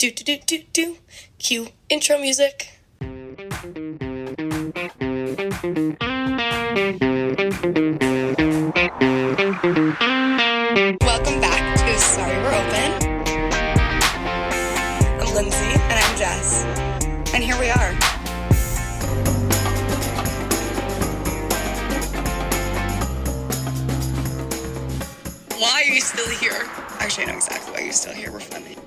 Do do do do do. Cue intro music. Welcome back to Sorry We're Open. I'm Lindsay and I'm Jess. And here we are. Why are you still here? Actually, I know exactly why you're still here. We're funny.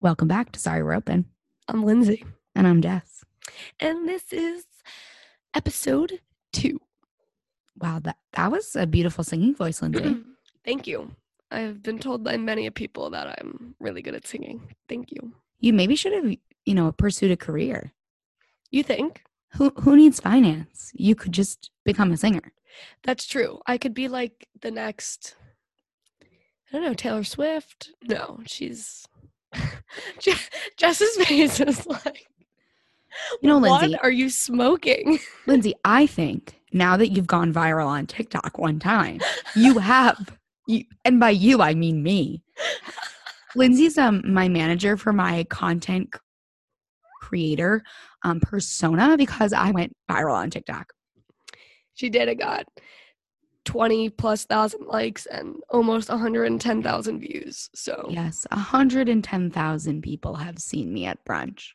Welcome back to Sorry We're Open. I'm Lindsay. And I'm Jess. And this is episode two. Wow, that, that was a beautiful singing voice, Lindsay. Thank you. I've been told by many people that I'm really good at singing. Thank you. you maybe should have, you know, pursued a career. You think? Who who needs finance? You could just become a singer. That's true. I could be like the next, I don't know, Taylor Swift. No, she's. Je- Jess's face is like, You know, what Lindsay, are you smoking? Lindsay, I think now that you've gone viral on TikTok one time, you have you and by you I mean me. Lindsay's um my manager for my content creator um persona because I went viral on TikTok. She did. It got 20 plus thousand likes and almost 110,000 views. So, Yes, 110,000 people have seen me at brunch.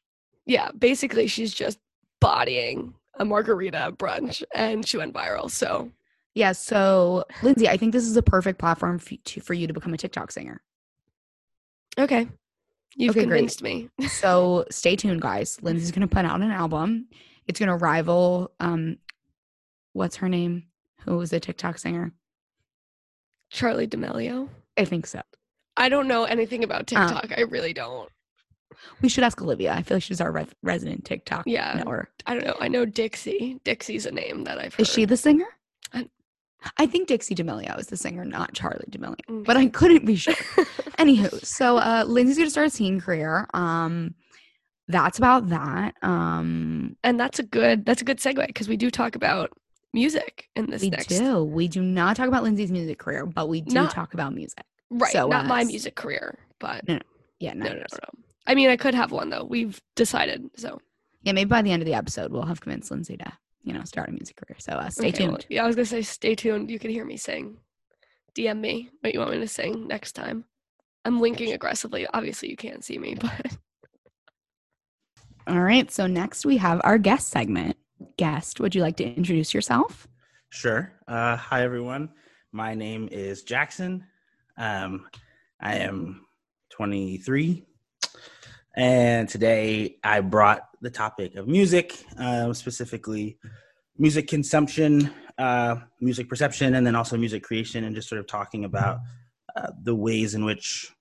yeah, basically she's just bodying a margarita at brunch and she went viral. So Yeah, so Lindsay, I think this is a perfect platform for, to, for you to become a TikTok singer. okay. You've Okay, great. convinced me. So stay tuned, guys. Lindsay's gonna put out an album. It's gonna rival um, what's her name? Who was a TikTok singer? Charli D'Amelio. I think so. I don't know anything about Uh, TikTok. I really don't. We should ask Olivia. I feel like she's our re- resident TikTok Yeah. network. I don't know. I know Dixie. Dixie's a name that I've heard. Is she the singer? I- I think Dixie D'Amelio is the singer, not Charli D'Amelio. Okay. But I couldn't be sure. Anywho, so uh, Lindsay's gonna start a singing career. Um, that's about that. Um, and that's a good that's a good segue because we do talk about music in this we next do. We do not talk about Lindsay's music career, but we do Not- talk about music. right. So, not my uh, music career, but no. Yeah, no, no, no, no. I mean, I could have one though. We've decided. So Yeah, maybe by the end of the episode, we'll have convinced Lindsay to, you know, start a music career. So uh, stay Okay, well, tuned. yeah, I was gonna say stay tuned. You can hear me sing. DM me what you want me to sing next time. I'm winking aggressively. Obviously, you can't see me, but All right. So next we have our guest segment. Guest, would you like to introduce yourself? Sure. Uh, hi, everyone. My name is Jackson. Um, I am 23. And today I brought the topic of music, uh, specifically music consumption, uh, music perception, and then also music creation, and just sort of talking about uh, the ways in which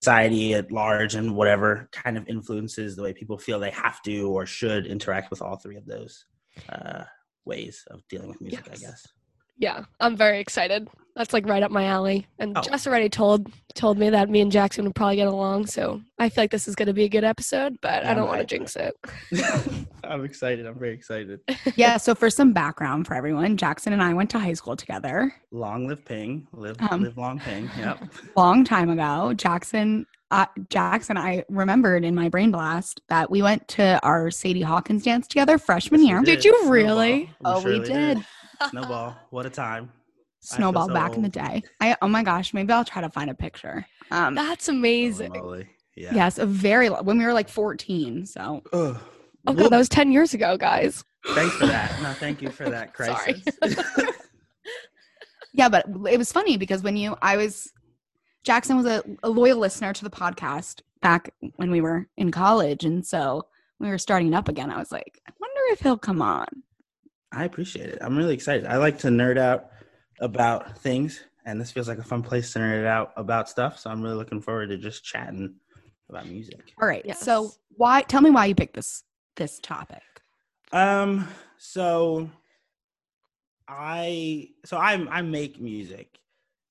society at large and whatever kind of influences the way people feel they have to or should interact with all three of those uh, ways of dealing with music, Yes. I guess. Yeah, I'm very excited. That's like right up my alley. And Oh. Jess already told told me that me and Jackson would probably get along. So I feel like this is gonna be a good episode, but I don't want to jinx it. I'm excited. I'm very excited. yeah. So for some background for everyone, Jackson and I went to high school together Long live Ping. Live, Um, live long Ping. Yep. long time ago. Jackson, uh, Jackson, I remembered in my brain blast that we went to our Sadie Hawkins dance together freshman Yes, year. we Did you really? Oh, we surely did. Snowball. What a time. Snowball so back in the day. I oh my gosh, maybe I'll try to find a picture. Um, That's amazing. Yeah. yes, a very lo- when we were like 14. So Ugh. Oh god, that was ten years ago, guys. Thanks for that. No, thank you for that Sorry. crisis. yeah, but it was funny because when you, I was, Jackson was a, a loyal listener to the podcast back when we were in college, and so when we were starting it up again. I was like, I wonder if he'll come on. I appreciate it. I'm really excited. I like to nerd out about things, and this feels like a fun place to nerd out about stuff. So I'm really looking forward to just chatting about music. All right. So why? Tell me why you picked this this topic. Um. So I so I I make music,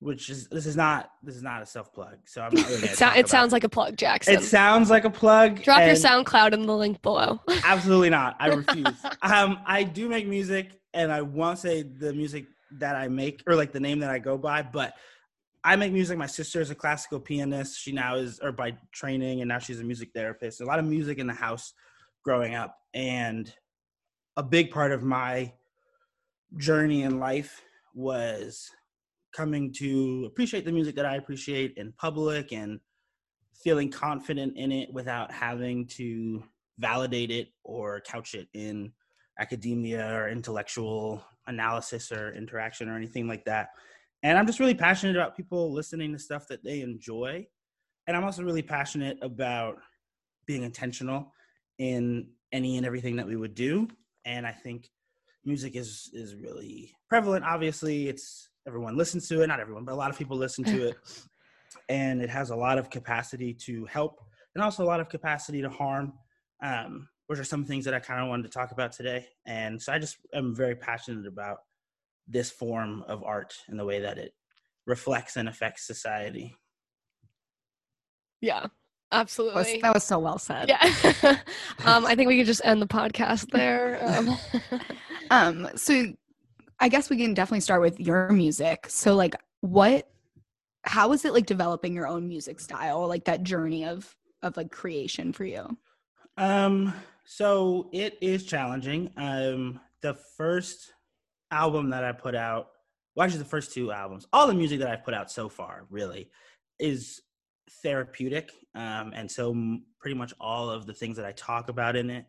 which is this is not this is not a self plug. So I'm not really. It, gonna sou- talk it sounds like a plug, Jackson. It sounds like a plug. Drop your SoundCloud in the link below. Absolutely not. I refuse. um, I do make music, and I won't say the music that I make or like the name that I go by, but I make music. My sister is a classical pianist. She now is, or by training, and now she's a music therapist. A lot of music in the house growing up. And a big part of my journey in life was coming to appreciate the music that I appreciate in public and feeling confident in it without having to validate it or couch it in academia or intellectual analysis or interaction or anything like that. And I'm just really passionate about people listening to stuff that they enjoy. And I'm also really passionate about being intentional in any and everything that we would do. And I think music is is really prevalent. Obviously, it's everyone listens to it, not everyone, but a lot of people listen to it. and it has a lot of capacity to help and also a lot of capacity to harm. Um, which are some things that I kind of wanted to talk about today. And so I just am very passionate about this form of art and the way that it reflects and affects society. Yeah, That was, absolutely. that was so well said. yeah. um, I think we could just end the podcast there. Um, Um, so I guess we can definitely start with your music. So like what how was it like developing your own music style, like that journey of of like creation for you? Um, so it is challenging. Um, the first album that I put out, well, actually, the first two albums, all the music that I've put out so far, really, is therapeutic. Um, and so pretty much all of the things that I talk about in it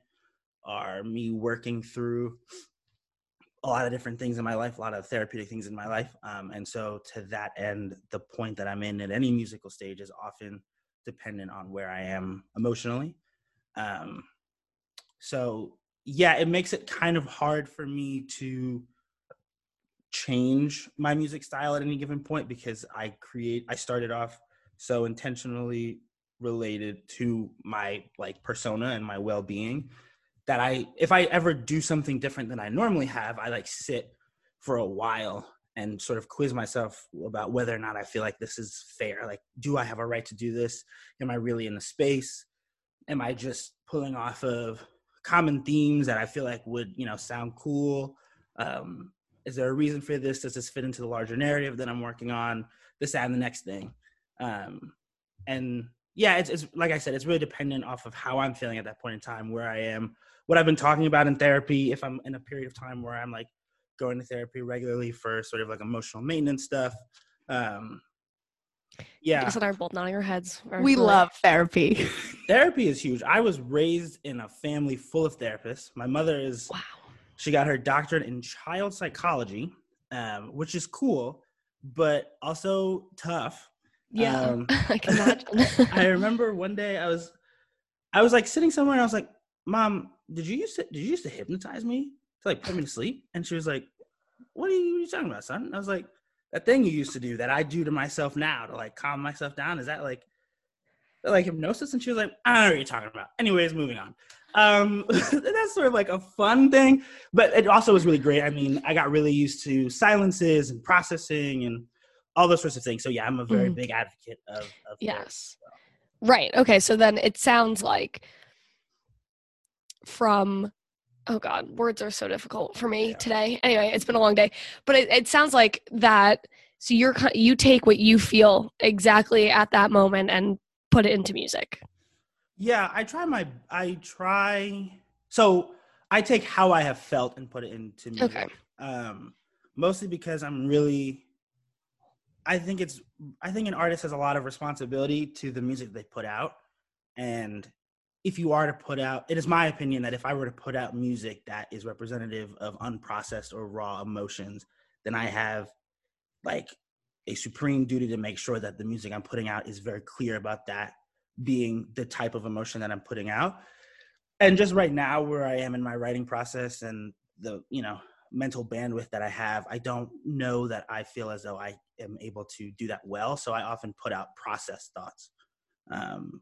are me working through a lot of different things in my life, a lot of therapeutic things in my life. Um, and so to that end, the point that I'm in at any musical stage is often dependent on where I am emotionally. Um, so yeah, it makes it kind of hard for me to change my music style at any given point because I create I started off so intentionally related to my like persona and my well-being that I if I ever do something different than I normally have, I like sit for a while and sort of quiz myself about whether or not I feel like this is fair. Like, do I have a right to do this? Am I really in the space? Am I just pulling off of common themes that I feel like would, you know, sound cool? Um, is there a reason for this? Does this fit into the larger narrative that I'm working on? This and the next thing. Um, and yeah, it's, it's like I said, it's really dependent off of how I'm feeling at that point in time, where I am, what I've been talking about in therapy. If I'm in a period of time where I'm like going to therapy regularly for sort of like emotional maintenance stuff. Um, yeah, Jess and I are both nodding our heads. very We familiar. love therapy. therapy is huge. I was raised in a family full of therapists. My mother is Wow. she got her doctorate in child psychology, um, which is cool, but also tough. Yeah, Um, I can imagine. I remember one day I was, I was like sitting somewhere and I was like, "Mom, did you used to did you used to hypnotize me to like put me to sleep?" And she was like, "What are you, what are you talking about, son?" And I was like, "That thing you used to do that I do to myself now to like calm myself down. Is that like, like hypnosis?" And she was like, "I don't know what you're talking about." Anyways, moving on. Um, that's sort of like a fun thing, but it also was really great. I mean, I got really used to silences and processing and all those sorts of things. So yeah, I'm a very Mhm. big advocate of, of. Yes. Right. Okay. So then it sounds like from, oh God, words are so difficult for me Yeah. today. Anyway, it's been a long day, but it, it sounds like that. So you're you take what you feel exactly at that moment and put it into music. Yeah, I try my I try so I take how I have felt and put it into music. Okay. Um mostly because I'm really I think it's I think an artist has a lot of responsibility to the music they put out. And if you are to put out it is my opinion that if I were to put out music that is representative of unprocessed or raw emotions, then I have like a supreme duty to make sure that the music I'm putting out is very clear about that being the type of emotion that I'm putting out. And just right now, where I am in my writing process and the you know mental bandwidth that I have, I don't know that I feel as though I am able to do that well. So I often put out processed thoughts, um,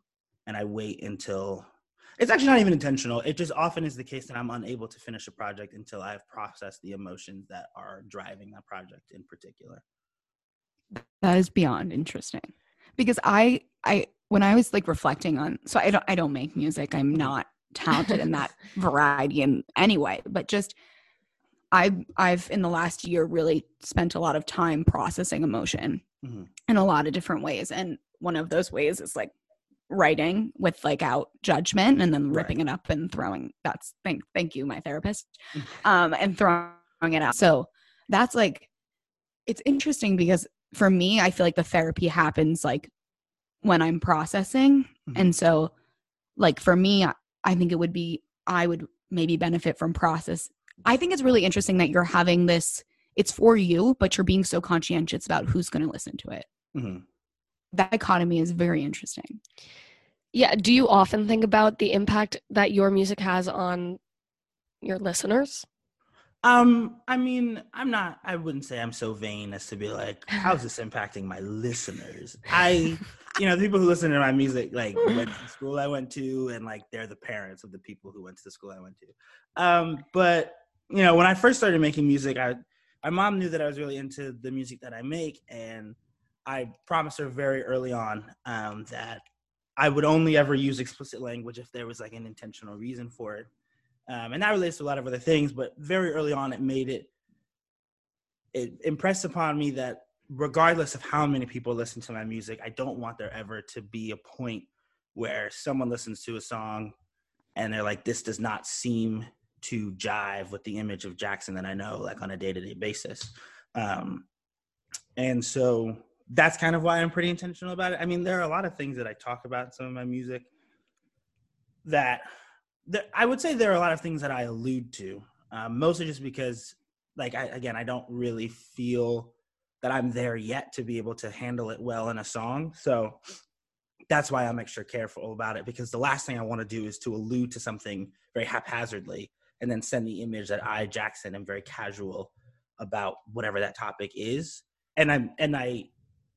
and I wait until it's actually not even intentional. It just often is the case that I'm unable to finish a project until I've processed the emotions that are driving that project in particular. that is beyond interesting. Because I I when I was like reflecting on so I don't I don't make music. I'm not talented in that variety in any way, but just I I've in the last year really spent a lot of time processing emotion Mhm. in a lot of different ways, and one of those ways is like writing with like out judgment and then Right. ripping it up and throwing. That's thank thank you, my therapist, Mm. um, and throwing it out. So that's like it's interesting because for me, I feel like the therapy happens like when I'm processing, Mhm. and so like for me, I- think it would be I would maybe benefit from process. I think it's really interesting that you're having this. It's for you, but you're being so conscientious about who's going to listen to it. Mhm. That economy is very interesting. Yeah. Do you often think about the impact that your music has on your listeners? Um, I mean, I'm not. I wouldn't say I'm so vain as to be like, how's this impacting my listeners? I, you know, the people who listen to my music like went to the school I went to, and like they're the parents of the people who went to the school I went to. Um, but you know, when I first started making music, I my mom knew that I was really into the music that I make, and I promised her very early on um, that I would only ever use explicit language if there was like an intentional reason for it. Um, and that relates to a lot of other things but very early on it made it it impressed upon me that regardless of how many people listen to my music i don't want there ever to be a point where someone listens to a song and they're like this does not seem to jive with the image of jackson that i know like on a day-to-day basis. Um, and so that's kind of why i'm pretty intentional about it i mean there are a lot of things that i talk about in some of my music that there, I would say there are a lot of things that I allude to, um, mostly just because, like, I, again, I don't really feel that I'm there yet to be able to handle it well in a song. So that's why I'm extra careful about it because the last thing I want to do is to allude to something very haphazardly and then send the image that I, Jackson, am very casual about whatever that topic is. And I'm and I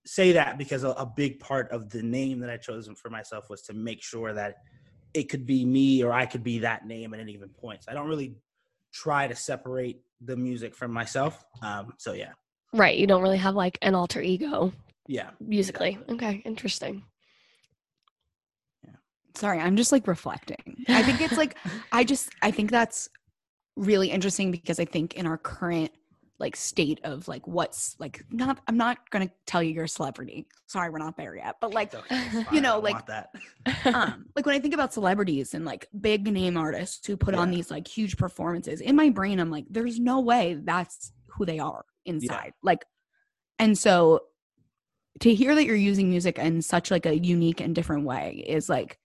say that because a, a big part of the name that I chose for myself was to make sure that it could be me or I could be that name at any given point. So I don't really try to separate the music from myself. Um, so yeah, Right. You don't really have like an alter ego yeah, musically. Okay. Interesting. Sorry, I'm just like reflecting. I think it's like I just I think that's really interesting because I think in our current like state of like what's like not I'm not gonna tell you you're a celebrity. Sorry, we're not there yet. But like okay, You know, like- that. um like when I think about celebrities and like big name artists who put on these like huge performances, in my brain I'm like, there's no way that's who they are inside. Like and so to hear that you're using music in such like a unique and different way is like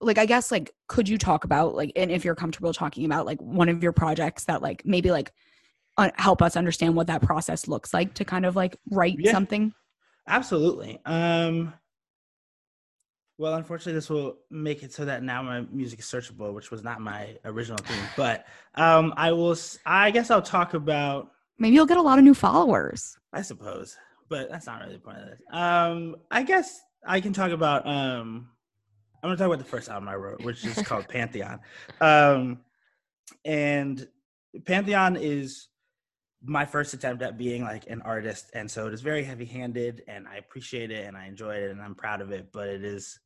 like i guess like could you talk about like and if you're comfortable talking about like one of your projects that like maybe like uh, help us understand what that process looks like to kind of like write Yeah. something Absolutely. Um, well, unfortunately, this will make it so that now my music is searchable, which was not my original thing. But um, I will. i guess I'll talk about. maybe you'll get a lot of new followers I suppose, but that's not really the point of this. Um, I guess I can talk about. Um, I'm gonna talk about the first album I wrote, which is called Pantheon. Um, and Pantheon is my first attempt at being like an artist, and so it is very heavy-handed, and I appreciate it, and I enjoy it, and I'm proud of it. But it is,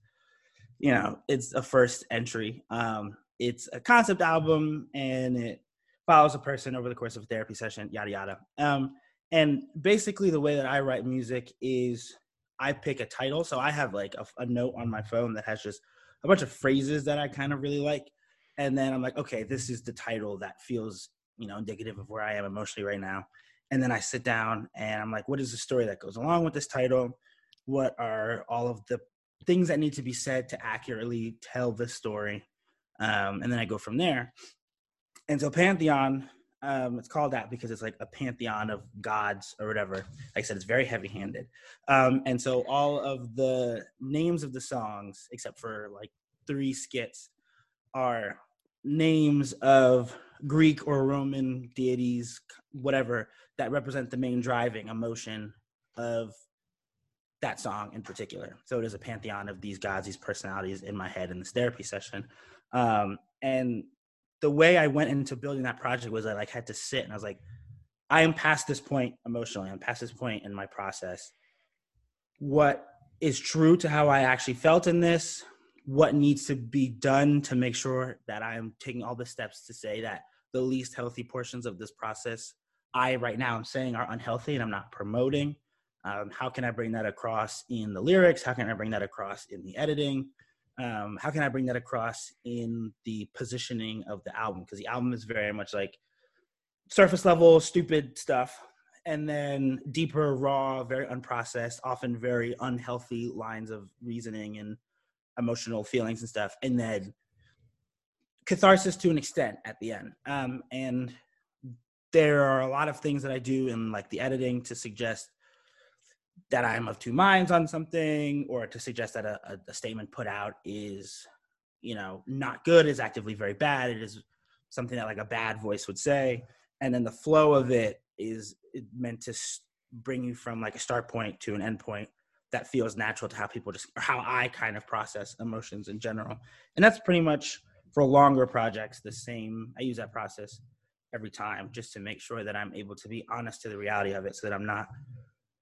you know, it's a first entry. Um, it's a concept album, and it follows a person over the course of a therapy session, yada yada. Um, and basically, the way that I write music is I pick a title. So I have like a, a note on my phone that has just a bunch of phrases that I kind of really like. And then I'm like, okay, this is the title that feels, you know, indicative of where I am emotionally right now. And then I sit down and I'm like, what is the story that goes along with this title? What are all of the things that need to be said to accurately tell this story? Um, and then I go from there. And so Pantheon, um, it's called that because it's like a pantheon of gods or whatever. Like I said, it's very heavy-handed. Um, and so all of the names of the songs, except for like three skits, are names of Greek or Roman deities, whatever, that represent the main driving emotion of that song in particular. So it is a pantheon of these gods, these personalities in my head in this therapy session. Um, and the way I went into building that project was I like had to sit and I was like, I am past this point emotionally. I'm past this point in my process. What is true to how I actually felt in this? What needs to be done to make sure that I am taking all the steps to say that the least healthy portions of this process i right now i'm saying are unhealthy and i'm not promoting um, how can i bring that across in the lyrics how can i bring that across in the editing um, how can i bring that across in the positioning of the album? Because the album is very much like surface level stupid stuff and then deeper raw very unprocessed often very unhealthy lines of reasoning and emotional feelings and stuff and then catharsis to an extent at the end. Um, and there are a lot of things that i do in like the editing to suggest that i'm of two minds on something or to suggest that a, a, statement put out is you know not good is actively very bad it is something that like a bad voice would say and then the flow of it is meant to bring you from like a start point to an end point that feels natural to how people just or how I kind of process emotions in general. And that's pretty much for longer projects the same. I use that process every time just to make sure that I'm able to be honest to the reality of it so that I'm not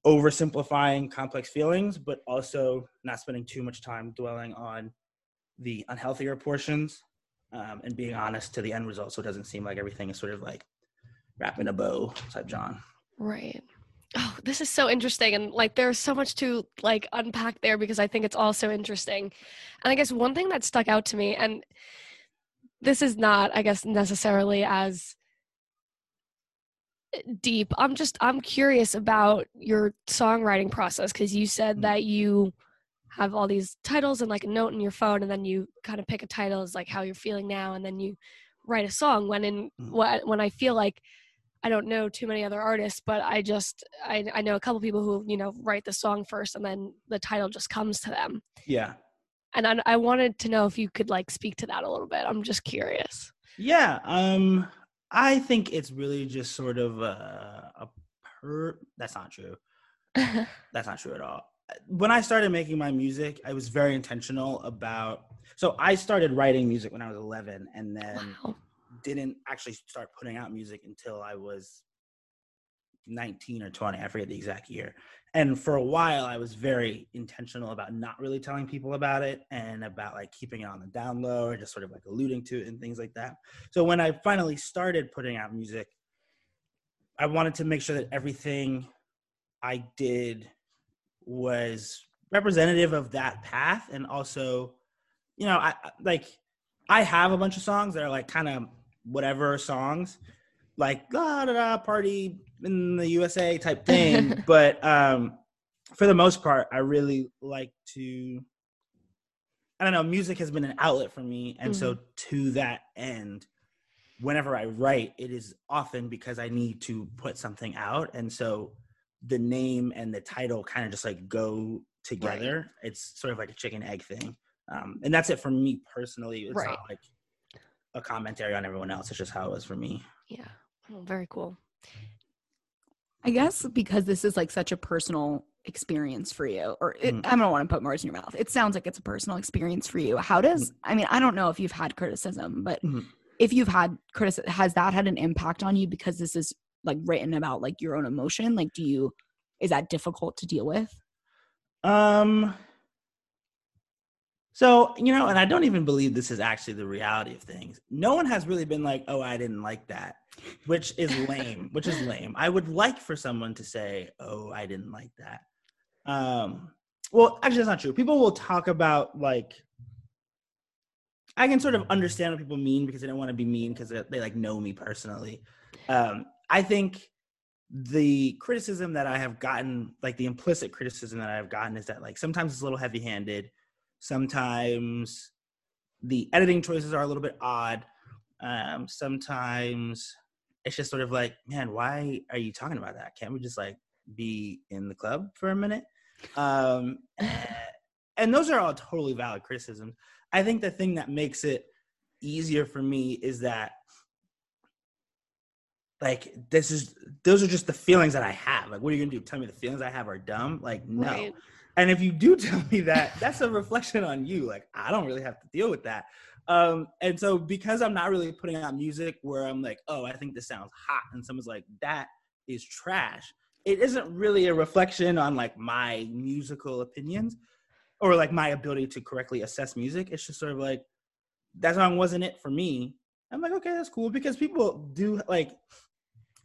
oversimplifying complex feelings, but also not spending too much time dwelling on the unhealthier portions um, and being honest to the end result so it doesn't seem like everything is sort of like wrapping a bow type John. Right. Oh, this is so interesting. And like there's so much to like unpack there because I think it's all so interesting. And I guess one thing that stuck out to me, and this is not, I guess, necessarily as deep. I'm just I'm curious about your songwriting process because you said Mm. that you have all these titles and like a note in your phone and then you kind of pick a title as like how you're feeling now and then you write a song when in Mm. what when I feel like I don't know too many other artists, but I just I, I know a couple people who you know write the song first and then the title just comes to them. Yeah. And I, I wanted to know if you could like speak to that a little bit. I'm just curious. Yeah. Um, I think it's really just sort of a, a per. That's not true. That's not true at all. When I started making my music, I was very intentional about. So I started writing music when I was 11, and then wow. didn't actually start putting out music until I was 19 or 20. I forget the exact year. And for a while, I was very intentional about not really telling people about it and about like keeping it on the down low or just sort of like alluding to it and things like that. So when I finally started putting out music, I wanted to make sure that everything I did was representative of that path and also, you know, I like I have a bunch of songs that are like kind of whatever songs, like da da da party in the USA type thing. but um, for the most part, I really like to. I don't know. Music has been an outlet for me, and so to that end, whenever I write, it is often because I need to put something out, and so the name and the title kind of just like go together. It's sort of like a chicken egg thing, um, and that's it for me personally. It's Right. not like a commentary on everyone else. It's just how it was for me. Yeah. Oh, very cool. I guess because this is like such a personal experience for you, or it, Mhm. I don't want to put words in your mouth. It sounds like it's a personal experience for you. How does, I mean, I don't know if you've had criticism, but Mhm. if you've had criticism, has that had an impact on you because this is like written about like your own emotion? Like, do you, is that difficult to deal with? Um. So you know, and I don't even believe this is actually the reality of things. No one has really been like, "Oh, I didn't like that," which is lame. which is lame. I would like for someone to say, "Oh, I didn't like that." Um. Well, actually, that's not true. People will talk about like. I can sort of understand what people mean because they don't want to be mean because they, they like know me personally. Um, I think the criticism that I have gotten, like the implicit criticism that I have gotten, is that like sometimes it's a little heavy handed. Sometimes the editing choices are a little bit odd. Um, sometimes it's just sort of like, man, why are you talking about that? Can't we just like be in the club for a minute? Um, and those are all totally valid criticisms. I think the thing that makes it easier for me is that like this is those are just the feelings that I have. Like, what are you gonna do? Tell me the feelings I have are dumb? Like, no. Right. And if you do tell me that, that's a reflection on you. Like, I don't really have to deal with that. Um, and so because I'm not really putting out music where I'm like, oh, I think this sounds hot, and someone's like, that is trash. It isn't really a reflection on like my musical opinions or like my ability to correctly assess music. It's just sort of like that song wasn't it for me. I'm like, okay, that's cool because people do like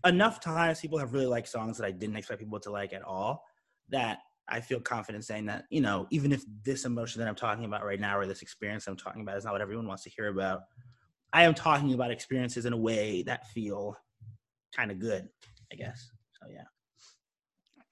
enough times people have really liked songs that I didn't expect people to like at all that I feel confident saying that, you know, even if this emotion that I'm talking about right now or this experience I'm talking about is not what everyone wants to hear about, I am talking about experiences in a way that feel kind of good, I guess. So yeah.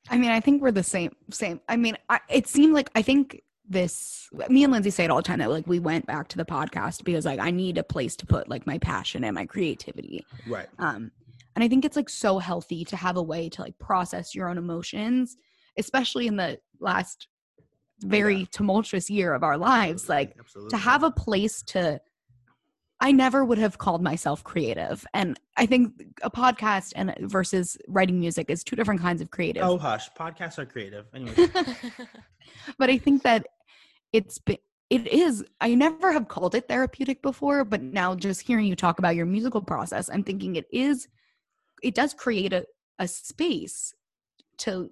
I mean, I think we're the same. Same. I mean, I, it seemed like I think this. Me and Lindsay say it all the time that like we went back to the podcast because like I need a place to put like my passion and my creativity. Right. Um, and I think it's like so healthy to have a way to like process your own emotions, especially in the last oh, very Yeah. tumultuous year of our lives. Like Absolutely. to have a place to I never would have called myself creative. And I think a podcast and versus writing music is two different kinds of creative. Oh hush, podcasts are creative. Anyway, but I think that it's been it is I never have called it therapeutic before, but now just hearing you talk about your musical process, I'm thinking it is it does create a, a space to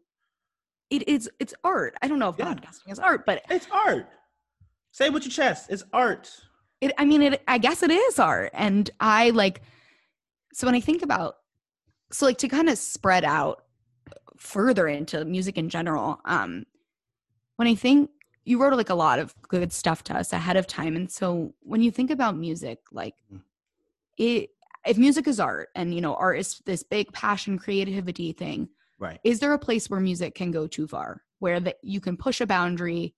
it is it's art. I don't know if Yeah. podcasting is art, but it's art. Say it with your chest. It's art. it i mean it i guess it is art and i like so when i think about so like to kind of spread out further into music in general um when i think you wrote like a lot of good stuff to us ahead of time and so when you think about music like Mm. it if music is art and you know art is this big passion creativity thing Right. is there a place where music can go too far where that you can push a boundary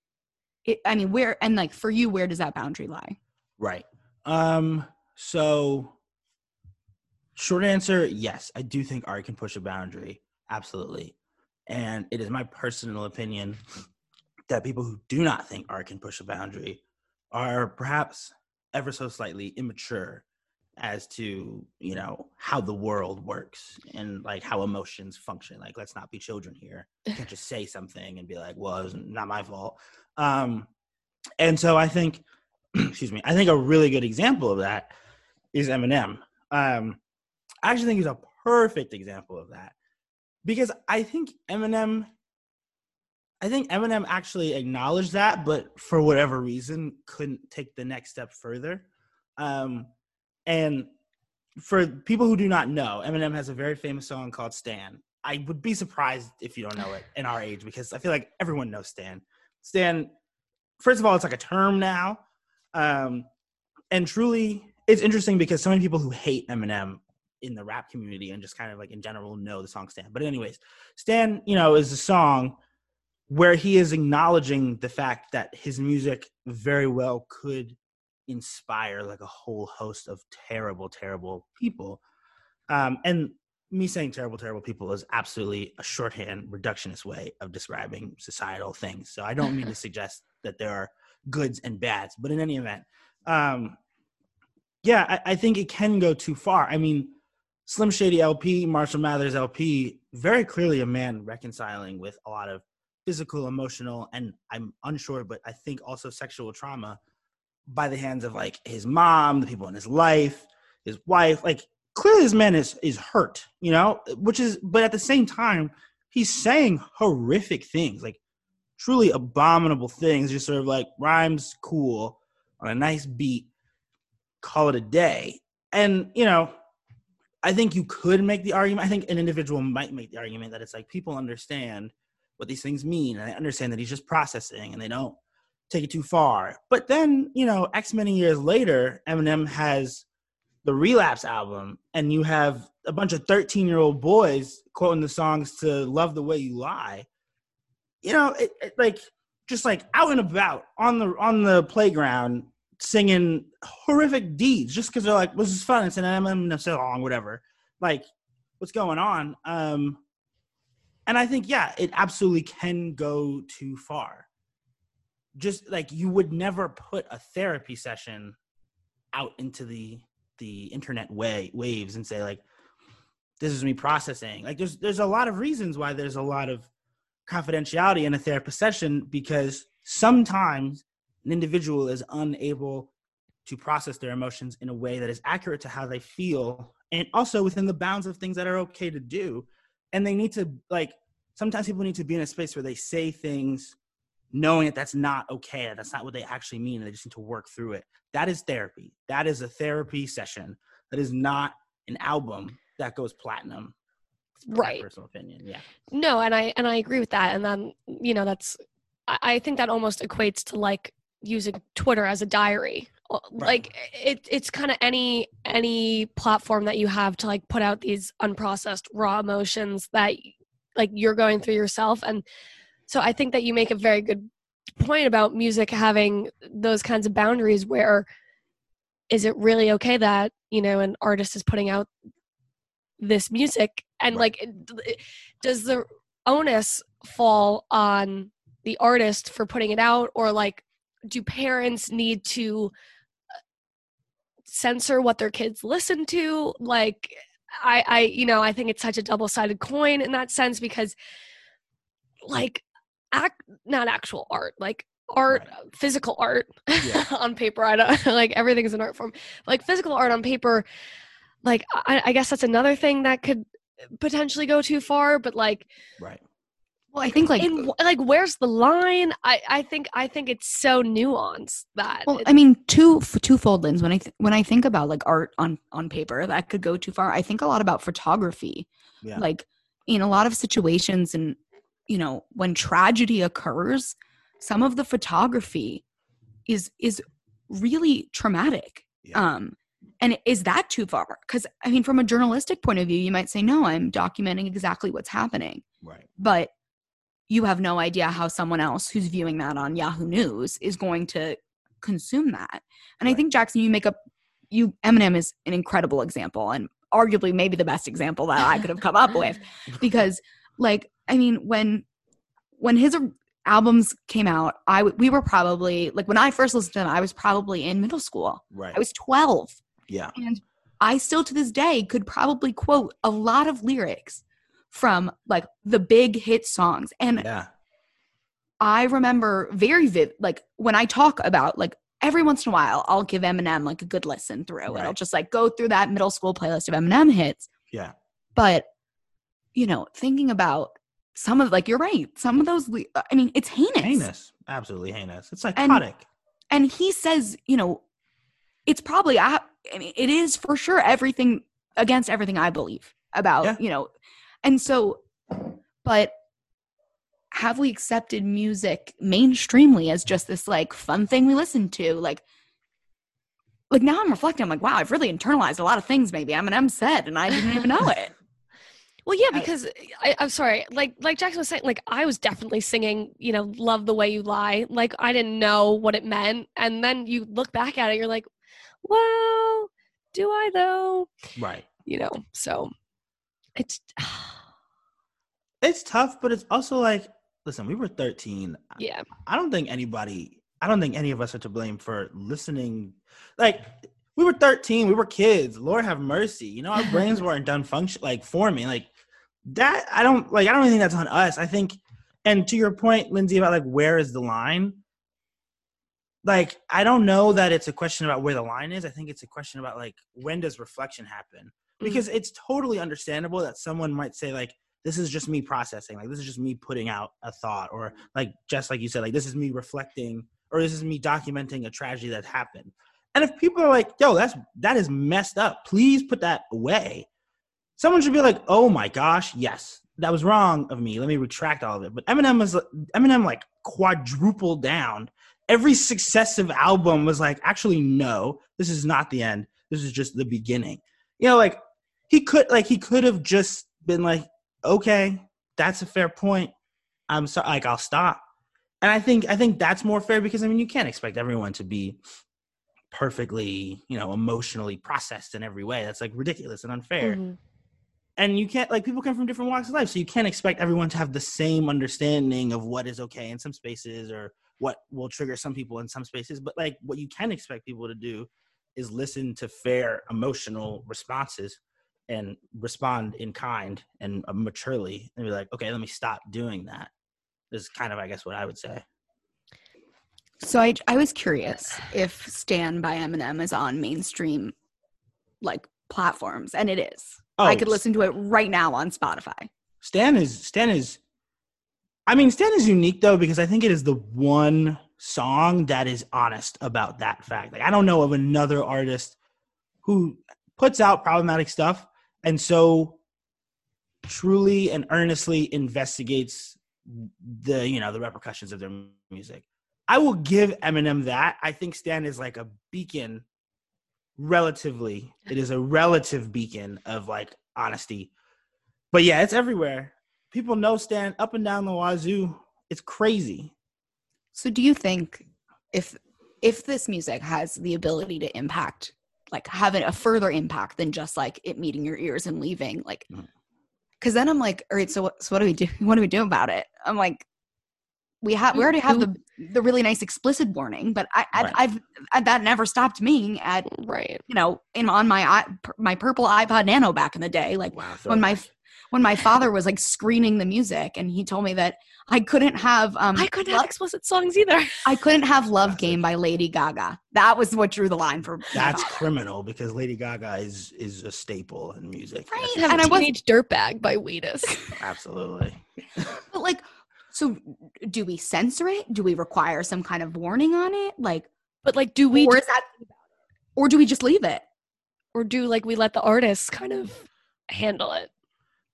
it, i mean where and like for you where does that boundary lie Right. Um, so short answer, yes, I do think art can push a boundary. Absolutely. And it is my personal opinion that people who do not think art can push a boundary are perhaps ever so slightly immature as to, you know, how the world works and like how emotions function. Like, let's not be children here. You can't just say something and be like, well, it was not my fault. Um, and so I think excuse me, I think a really good example of that is Eminem. Um, I actually think he's a perfect example of that because I think Eminem, I think Eminem actually acknowledged that, but for whatever reason, couldn't take the next step further. Um, and for people who do not know, Eminem has a very famous song called "Stan." I would be surprised if you don't know it in our age because I feel like everyone knows Stan. Stan, first of all, it's like a term now. Um, and truly, it's interesting because so many people who hate Eminem in the rap community and just kind of like in general know the song Stan. But anyways, Stan, you know, is a song where he is acknowledging the fact that his music very well could inspire like a whole host of terrible, terrible people. Um, and me saying terrible, terrible people is absolutely a shorthand, reductionist way of describing societal things. So I don't mean to suggest that there are goods and bads, but in any event, um, yeah, I, I think it can go too far. I mean, Slim Shady LP, Marshall Mathers LP, very clearly a man reconciling with a lot of physical, emotional, and I'm unsure, but I think also sexual trauma by the hands of like his mom, the people in his life, his wife. Like clearly, this man is is hurt, you know. Which is, but at the same time, he's saying horrific things, like truly abominable things. Just sort of like rhymes cool on a nice beat, call it a day. And you know, I think you could make the argument. I think an individual might make the argument that it's like people understand what these things mean and they understand that he's just processing and they don't take it too far. But then, you know, X many years later, Eminem has the Relapse album, and you have a bunch of 13 year old boys quoting the songs to Love the Way You Lie. You know, it, it, like just like out and about on the on the playground singing horrific deeds just because they're like, this is fun. It's an Eminem song, whatever. Like, what's going on? Um, and I think, yeah, it absolutely can go too far. Just like you would never put a therapy session out into the the internet way waves and say like, this is me processing. Like, there's there's a lot of reasons why there's a lot of confidentiality in a therapist session because sometimes an individual is unable to process their emotions in a way that is accurate to how they feel and also within the bounds of things that are okay to do and they need to like sometimes people need to be in a space where they say things knowing that that's not okay that that's not what they actually mean and they just need to work through it that is therapy that is a therapy session that is not an album that goes platinum. Right. personal opinion. Yeah. No, and I and I agree with that. And then you know that's I, I think that almost equates to like using Twitter as a diary. Uh, Right. Like it it's kind of any any platform that you have to like put out these unprocessed raw emotions that like you're going through yourself. And so I think that you make a very good point about music having those kinds of boundaries where is it really okay that you know an artist is putting out this music? And Right. like does the onus fall on the artist for putting it out? Or like do parents need to uh, censor what their kids listen to? Like i i you know i think it's such a double-sided coin in that sense because like act not actual art like art Right. Uh, physical art Yeah. on paper i don't like everything is an art form like physical art on paper like I, I guess that's another thing that could potentially go too far but like Right. Well, I think like in like where's the line i i think i think it's so nuanced that Well, I mean, two f- twofold lens. When I th- when I think about like art on on paper, that could go too far. I think a lot about photography. Yeah. Like in a lot of situations, and you know, when tragedy occurs, some of the photography is is really traumatic. Yeah. Um, and is that too far? Because I mean, from a journalistic point of view, you might say, no, I'm documenting exactly what's happening right. but you have no idea how someone else who's viewing that on Yahoo News is going to consume that. And I think Jackson, you make up you Eminem is an incredible example and arguably maybe the best example that I could have come up with because like I mean when when his albums came out, I we were probably like when I first listened to them, I was probably in middle school. Right. I was 12 yeah. and I still to this day could probably quote a lot of lyrics from like the big hit songs. And Yeah. I remember very vivid, like when I talk about like every once in a while, I'll give Eminem like a good listen through. And I'll just like go through that middle school playlist of Eminem hits. Yeah. But, you know, thinking about some of like, you're right, some of those, uh, I mean, it's heinous. Heinous. Absolutely heinous. It's psychotic. And he says, you know, it's probably, I, I mean, it is for sure everything against everything I believe about, Yeah. you know, and so, but have we accepted music mainstreamly as just this like fun thing we listen to? Like, like now I'm reflecting, I'm like, wow, I've really internalized a lot of things maybe Eminem said and I didn't even know it. Well yeah because I, i'm sorry like like jackson was saying like i was definitely singing you know love the way you lie like i didn't know what it meant and then you look back at it you're like well do i though right. you know so it's It's tough, but it's also like, listen, we were 13. yeah I don't think anybody, I don't think any of us are to blame for listening. Like, we were 13, we were kids. Lord have mercy. You know, our brains weren't done function like forming. Like that, I don't like, I don't even think that's on us. I think, and to your point, Lindsay, about like where is the line? Like, I don't know that it's a question about where the line is. I think it's a question about like when does reflection happen? Mm. Because it's totally understandable that someone might say, like, this is just me processing like this is just me putting out a thought or like just like you said like this is me reflecting or this is me documenting a tragedy that happened and if people are like yo that's that is messed up please put that away someone should be like oh my gosh yes that was wrong of me let me retract all of it but eminem was eminem like quadrupled down every successive album was like actually no this is not the end this is just the beginning you know like he could like he could have just been like okay, that's a fair point. I'm sorry, like I'll stop. And I think I think that's more fair because I mean you can't expect everyone to be perfectly, you know, emotionally processed in every way. That's like ridiculous and unfair. Mhm. And you can't like people come from different walks of life, so you can't expect everyone to have the same understanding of what is okay in some spaces or what will trigger some people in some spaces. But like what you can expect people to do is listen to fair emotional responses and respond in kind and uh, maturely and be like okay let me stop doing that is kind of i guess what i would say So I I was curious if Stan by Eminem is on mainstream like platforms and it is. I oh, could listen to it right now on Spotify. stan is stan is i mean stan is unique though because i think it is the one song that is honest about that fact like i don't know of another artist who puts out problematic stuff and so truly and earnestly investigates the you know the repercussions of their music. I will give Eminem that. I think Stan is like a beacon relatively. It is a relative beacon of like honesty. But yeah, it's everywhere. People know Stan up and down the wazoo. It's crazy. So do you think if if this music has the ability to impact like have a further impact than just like it meeting your ears and leaving like mm. because then i'm like all right so what, so what do we do what do we do about it i'm like we have we already have the the really nice explicit warning but i, I Right. i've I, that never stopped me at right. you know in on my my purple ipod nano back in the day like Wow. when my when my father was like screening the music and he told me that i couldn't have um I couldn't have explicit songs either. I couldn't have Love. Game by Lady Gaga. That was what drew the line for that's criminal because Lady Gaga is is a staple in music. Right. That's- And i teenage dirtbag by Wheatus. Absolutely. But like, so do we censor it? Do we require some kind of warning on it? Like, But like, do we or is that, or do we just leave it? or do like we let the artists kind of handle it?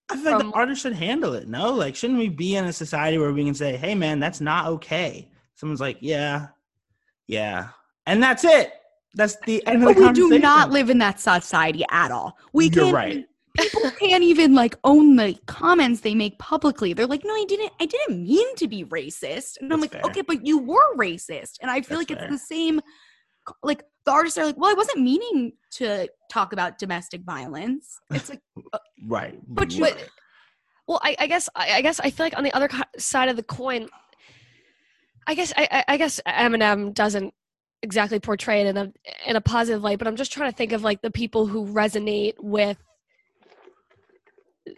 I feel like From- the artist should handle it. No, like, shouldn't we be in a society where we can say, "Hey, man, that's not okay"? Someone's like, "Yeah, yeah," and that's it. That's the end of But the we conversation. do not live in that society at all. We You're can't. right. People can't even like own the comments they make publicly. They're like, "No, I didn't. I didn't mean to be racist." And I'm like, fair. "Okay, but you were racist." And I feel That's like fair. it's the same. Like the artists are like, "Well, I wasn't meaning to talk about domestic violence." It's like, uh, right. But you- were. But well, I, I guess I, I guess I feel like on the other co- side of the coin, I guess I, I- I guess Eminem doesn't exactly portray it in a in a positive light. But I'm just trying to think of like the people who resonate with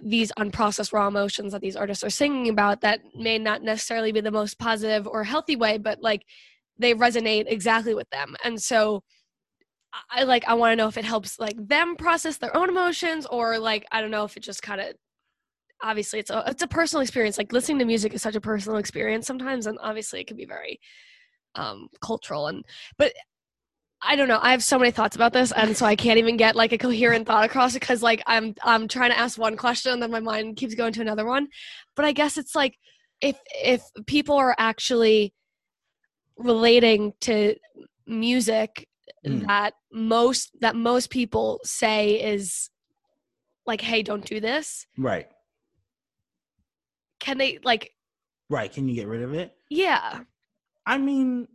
these unprocessed raw emotions that these artists are singing about that may not necessarily be the most positive or healthy way, but like they resonate exactly with them. And so I like I want to know if it helps like them process their own emotions or like I don't know if it just kind of obviously it's a it's a personal experience. Like listening to music is such a personal experience sometimes and obviously it can be very um cultural and but I don't know. I have so many thoughts about this, and so I can't even get like a coherent thought across because like I'm I'm trying to ask one question, and then my mind keeps going to another one. But I guess it's like if if people are actually relating to music Mm. that most that most people say is like, "Hey, don't do this." right. Can they like? Right. Can you get rid of it? Yeah, I mean,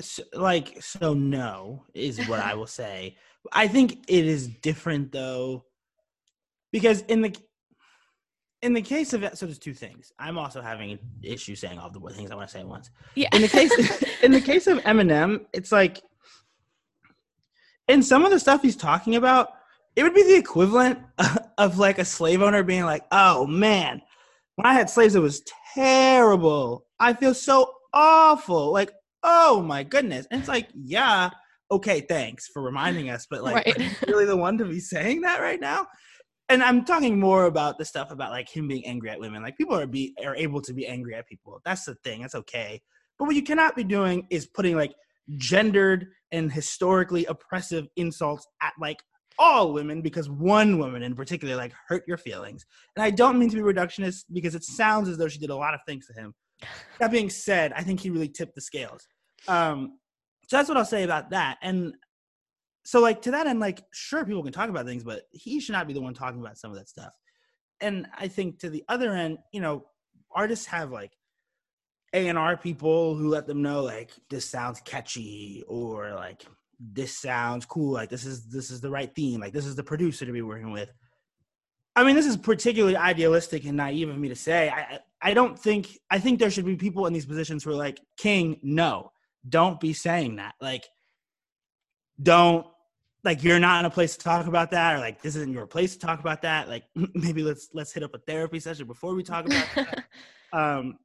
so, like, so no is what I will say. I think it is different though, because in the in the case of so there's two things. I'm also having an issue saying all the things I want to say at once. yeah. In the case in the case of Eminem, it's like in some of the stuff he's talking about, it would be the equivalent of like a slave owner being like, "Oh man, when I had slaves, it was terrible. I feel so awful. Like, oh my goodness." And it's like, yeah, okay, thanks for reminding us, but like, Right. are you really the one to be saying that right now? And I'm talking more about the stuff about like him being angry at women. Like people are be are able to be angry at people. That's the thing. That's okay. But what you cannot be doing is putting like gendered and historically oppressive insults at like all women because one woman in particular like hurt your feelings. And I don't mean to be reductionist because it sounds as though she did a lot of things to him. That being said, I think he really tipped the scales. Um, so that's what I'll say about that. And so like to that end, like sure people can talk about things, but he should not be the one talking about some of that stuff. And I think to the other end, you know, artists have like A and R people who let them know like this sounds catchy or like this sounds cool, like this is this is the right theme, like this is the producer to be working with. I mean, this is particularly idealistic and naive of me to say. I I don't think I think there should be people in these positions who are like, King, no, don't be saying that. Like, don't like you're not in a place to talk about that, or like this isn't your place to talk about that. Like maybe let's let's hit up a therapy session before we talk about that. um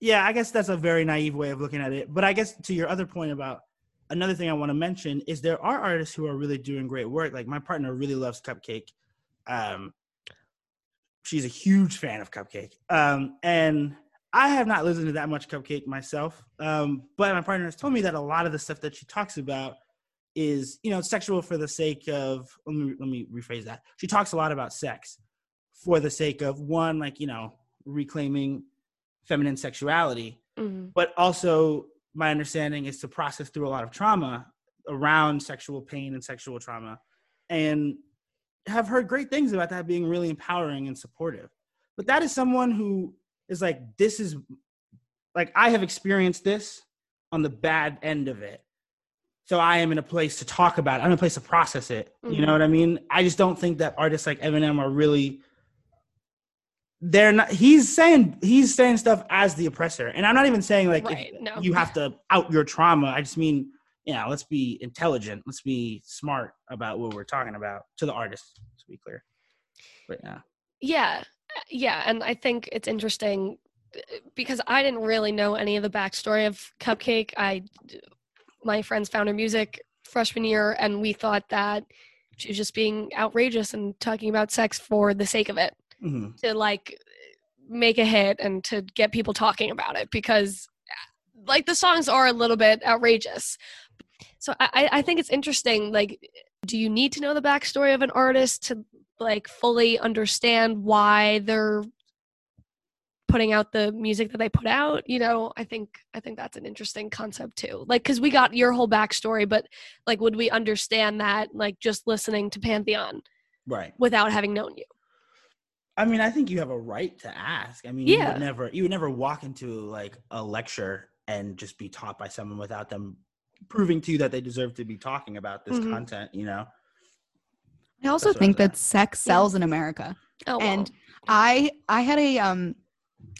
yeah, I guess that's a very naive way of looking at it. But I guess to your other point about another thing I want to mention is there are artists who are really doing great work. Like my partner really loves Cupcakke. Um, she's a huge fan of Cupcakke. Um, and I have not listened to that much Cupcakke myself. Um, but my partner has told me that a lot of the stuff that she talks about is you know sexual for the sake of let me let me rephrase that. She talks a lot about sex for the sake of one like you know reclaiming feminine sexuality, Mhm. but also my understanding is to process through a lot of trauma around sexual pain and sexual trauma and have heard great things about that being really empowering and supportive. But that is someone who is like this is like i have experienced this on the bad end of it. So i am in a place to talk about it. I'm in a place to process it. You mm-hmm. know what i mean? I just don't think that artists like eminem are really they're not he's saying he's saying stuff as the oppressor. And i'm not even saying like Right, no. you have to out your trauma. I just mean you know let's be intelligent let's be smart about what we're talking about to the artist to be clear but yeah Yeah, yeah, and I think it's interesting because I didn't really know any of the backstory of Cupcakke. I, my friends found her music freshman year, and we thought that she was just being outrageous and talking about sex for the sake of it Mhm. to like make a hit and to get people talking about it because like the songs are a little bit outrageous. So I, I think it's interesting. Like, do you need to know the backstory of an artist to like fully understand why they're putting out the music that they put out? You know, I think I think that's an interesting concept too. Like, because we got your whole backstory, but like, would we understand that like just listening to Pantheon right without having known you? i mean i think you have a right to ask i mean you Yeah. would never you would never walk into like a lecture and just be taught by someone without them proving to you that they deserve to be talking about this Mhm. content you know I also That's think I'm that sex Yeah. sells in America. Oh, well. And I I had a um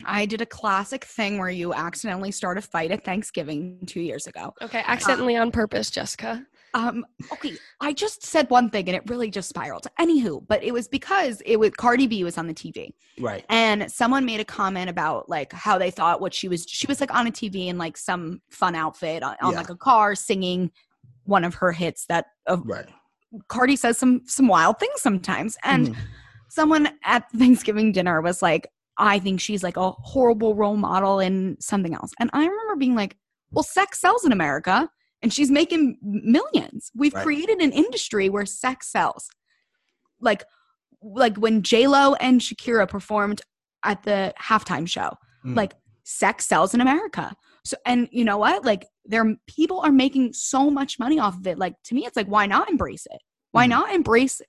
I did a classic thing where you accidentally start a fight at Thanksgiving two years ago. Okay, accidentally on purpose, Jessica. Um, okay, I just said one thing and it really just spiraled. Anywho, but it was because it was Cardi B was on the TV right and someone made a comment about like how they thought what she was she was like on a TV in like some fun outfit on, on Yeah. like a car singing one of her hits that uh, right Cardi says some some wild things sometimes and Mhm. someone at Thanksgiving dinner was like, I think she's like a horrible role model in something else. And I remember being like, well, sex sells in America and she's making millions. We've Right. created an industry where sex sells. Like like when J-Lo and Shakira performed at the halftime show, Mhm. like sex sells in America. So and you know what? Like there people are making so much money off of it. Like to me, it's like, why not embrace it? Why Mhm. not embrace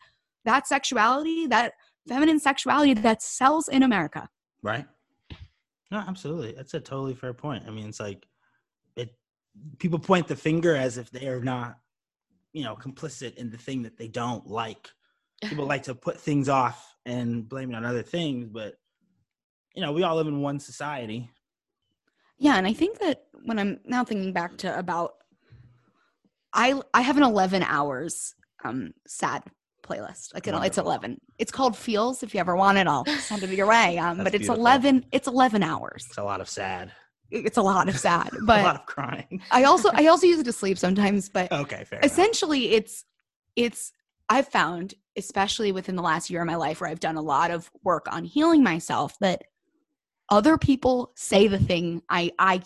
that sexuality, that feminine sexuality that sells in America? right no absolutely that's a totally fair point i mean it's like people point the finger as if they are not you know complicit in the thing that they don't like people like to put things off and blame it on other things but you know we all live in one society Yeah, and I think that when I'm now thinking back to about I I have an 11 hours um sad playlist. Like know, it's 11. It's called Feels if you ever want it, I'll send it your way. Um That's but it's beautiful. 11 it's 11 hours. it's a lot of sad It's a lot of sad, but a lot of crying I also I also use it to sleep sometimes, but okay fair enough. essentially it's it's i've found especially within the last year of my life where i've done a lot of work on healing myself that other people say the thing i i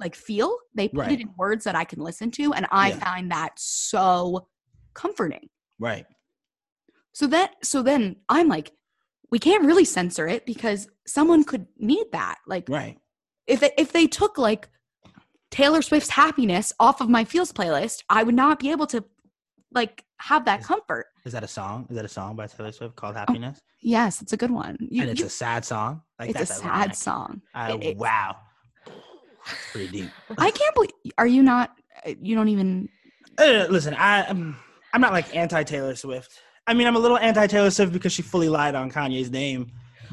like feel they put Right. it in words that i can listen to and i Yeah. find that so comforting right so that so then i'm like we can't really censor it because someone could need that like right if it, if they took like Taylor Swift's happiness off of my feels playlist, I would not be able to like have that Is- comfort. is that a song is that a song by taylor swift called happiness Yes, it's a good one. Oh, You- and it's you- a sad song like it's a sad ironic. song. I- It- it's- wow pretty deep I can't believe. Are you not? uh, You don't even. Uh, listen, I, I'm I'm not like anti Taylor Swift. I mean, I'm a little anti Taylor Swift because she fully lied on Kanye's name.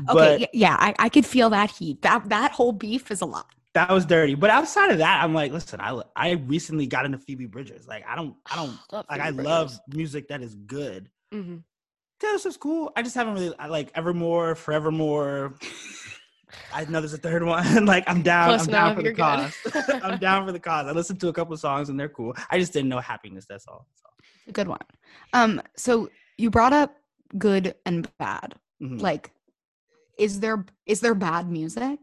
Okay, But y- yeah, I, I could feel that heat. That that whole beef is a lot. that was dirty. But outside of that, I'm like, listen, I I recently got into Phoebe Bridgers. Like, I don't I don't like Phoebe I love music that is good. Mhm. Taylor Swift's cool. I just haven't really I like Evermore, Forevermore. I know there's a third one. like I'm down. Close I'm down for the cause. I'm down for the cause. I listened to a couple of songs and they're cool. I just didn't know happiness. That's all. A good one. Um, so you brought up good and bad. Mhm. Like, is there is there bad music?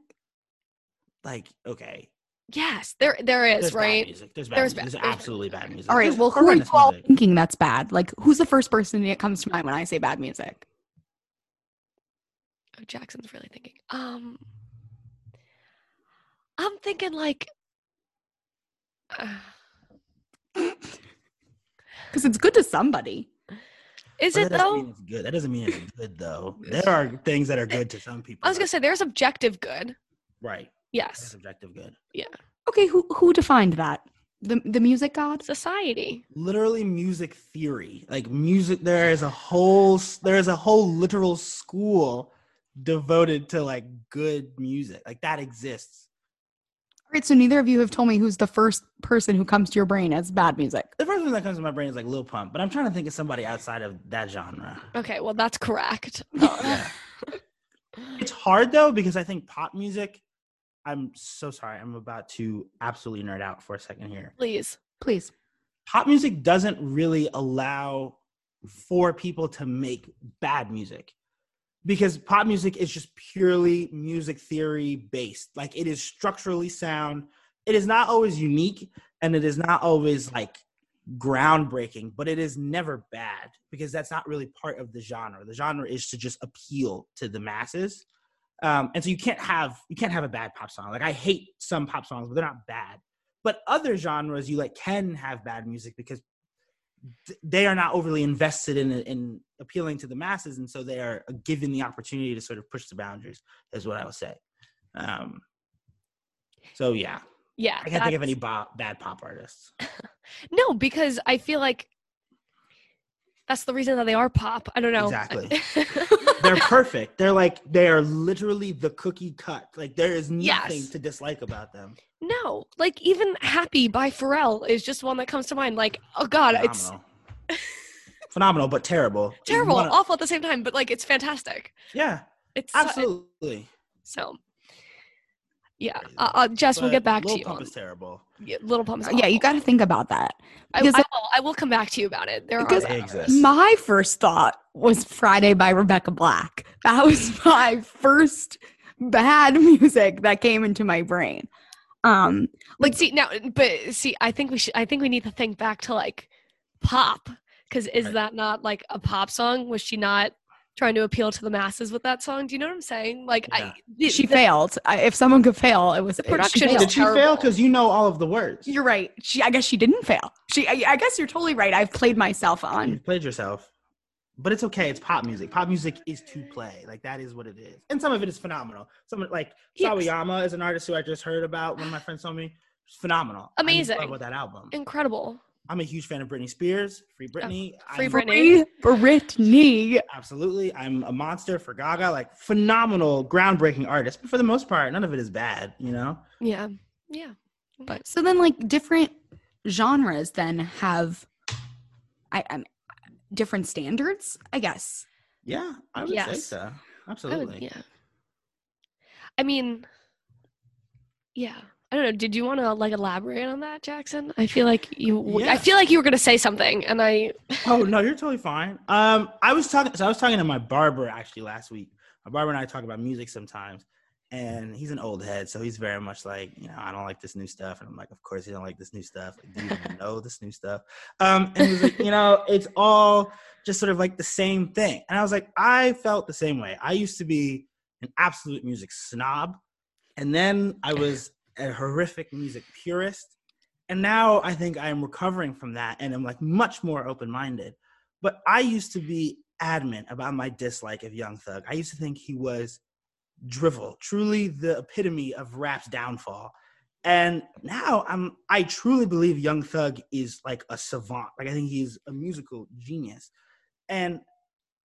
like okay Yes, there there is, There's bad right? music. There's bad There's music. bad- There's there's absolutely bad music. All right. There's Well, who are you all music. thinking that's bad? Like, who's the first person that comes to mind when I say bad music? Oh, Jackson's really thinking. Um, I'm thinking like. uh, Because it's good to somebody. Is But it that doesn't though? mean it's good. That doesn't mean it's good though. There are things that are good to some people. I was gonna say there's objective good. right. That's Yes, subjective good. Yeah. Okay, who who defined that? The the music god? society. Literally music theory. Like music there is a whole there is a whole literal school devoted to like good music. Like that exists. All right, so neither of you have told me who's the first person who comes to your brain as bad music. The first one that comes to my brain is like Lil Pump, but I'm trying to think of somebody outside of that genre. Okay, well that's correct. Yeah. It's hard though because I think pop music. I'm so sorry. I'm about to absolutely nerd out for a second here. Please. Please. Pop music doesn't really allow for people to make bad music because pop music is just purely music theory based. Like it is structurally sound. It is not always unique and it is not always like groundbreaking, but it is never bad because that's not really part of the genre. The genre is to just appeal to the masses. Um, and so you can't have you can't have a bad pop song. Like I hate some pop songs, but they're not bad. But other genres you like can have bad music because they are not overly invested in in appealing to the masses, and so they are given the opportunity to sort of push the boundaries. Is what I would say. Um, so yeah, Yeah. I can't think of any bo- bad pop artists. No, because I feel like that's the reason that they are pop. I don't know. Exactly. They're perfect. They're like they are literally the cookie cut. Like there is nothing Yes. to dislike about them. no, like even "Happy" by Pharrell is just one that comes to mind. Like, oh god, it's Phenomenal. Phenomenal, but terrible. Terrible, wanna- awful at the same time, but like it's fantastic. yeah, It's so- absolutely. so. Yeah, Crazy. uh, uh, Jess, we'll get back to you. Little Pump on- is terrible. yeah, Little Pump. Is yeah, you awful. got to think about that. I, I will. I will come back to you about it. There Because are They bad. My first thought was Friday by Rebecca Black. That was my first bad music that came into my brain. Um, Like, see now, but see, I think we should. I think we need to think back to like pop, because is Right. that not like a pop song? Was she not trying to appeal to the masses with that song? Do you know what I'm saying? Like, Yeah. I the- she the- failed. I, if someone could fail, it was The it- she production is failed. Did she fail? Because you know all of the words. You're right. She, I guess she didn't fail. She, I, I guess you're totally right. I've played myself on. you on. played yourself. But it's okay. It's pop music. Pop music is to play. Like that is what it is. And some of it is phenomenal. Some like Yes. Sawayama is an artist who I just heard about. One of my friends told me. It's phenomenal. I Amazing. love with that album. incredible. I'm a huge fan of Britney Spears. Free Britney. Free I'm- Britney. Free Britney. Absolutely. I'm a monster for Gaga. Like phenomenal, groundbreaking artist. But for the most part, none of it is bad. You know. Yeah, yeah. But so then, like different genres then have, I, I'm different standards. I guess. Yeah, I would say Yes. so. I would- Absolutely. yeah. I mean, yeah. I don't know. Did you want to like elaborate on that, Jackson? I feel like you. w- I Yeah. feel like you were gonna say something, and I. Oh no, you're totally fine. Um, I was talking. So I was talking to my barber actually last week. My barber and I talk about music sometimes, and he's an old head, so he's very much like, you know, I don't like this new stuff, and I'm like, of course you don't like this new stuff. Like, do you even know this new stuff? Um, and he was like, you know, it's all just sort of like the same thing. And I was like, I felt the same way. I used to be an absolute music snob, and then I was a horrific music purist. And now I think I am recovering from that and I'm like much more open minded. But I used to be adamant about my dislike of Young Thug. I used to think he was drivel, truly the epitome of rap's downfall. And now I'm I truly believe Young Thug is like a savant. Like I think he's a musical genius. And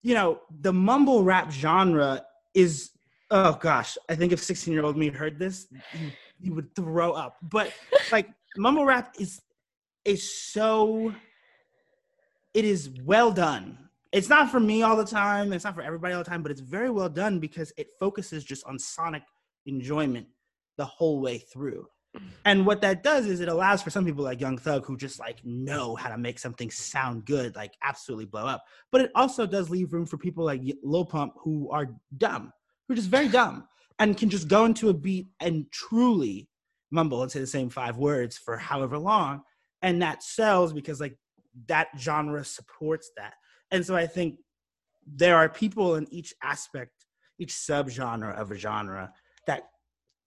you know, the mumble rap genre is oh gosh, I think if 16 year old me heard this, he, he would throw up. But like mumble rap is is so it is well done. It's not for me all the time, it's not for everybody all the time, but it's very well done because it focuses just on sonic enjoyment the whole way through. And what that does is it allows for some people like Young Thug who just like know how to make something sound good, like absolutely blow up. But it also does leave room for people like Lil Pump who are dumb, who are just very dumb and can just go into a beat and truly mumble and say the same five words for however long, and that sells because like that genre supports that. And so I think there are people in each aspect, each subgenre of a genre that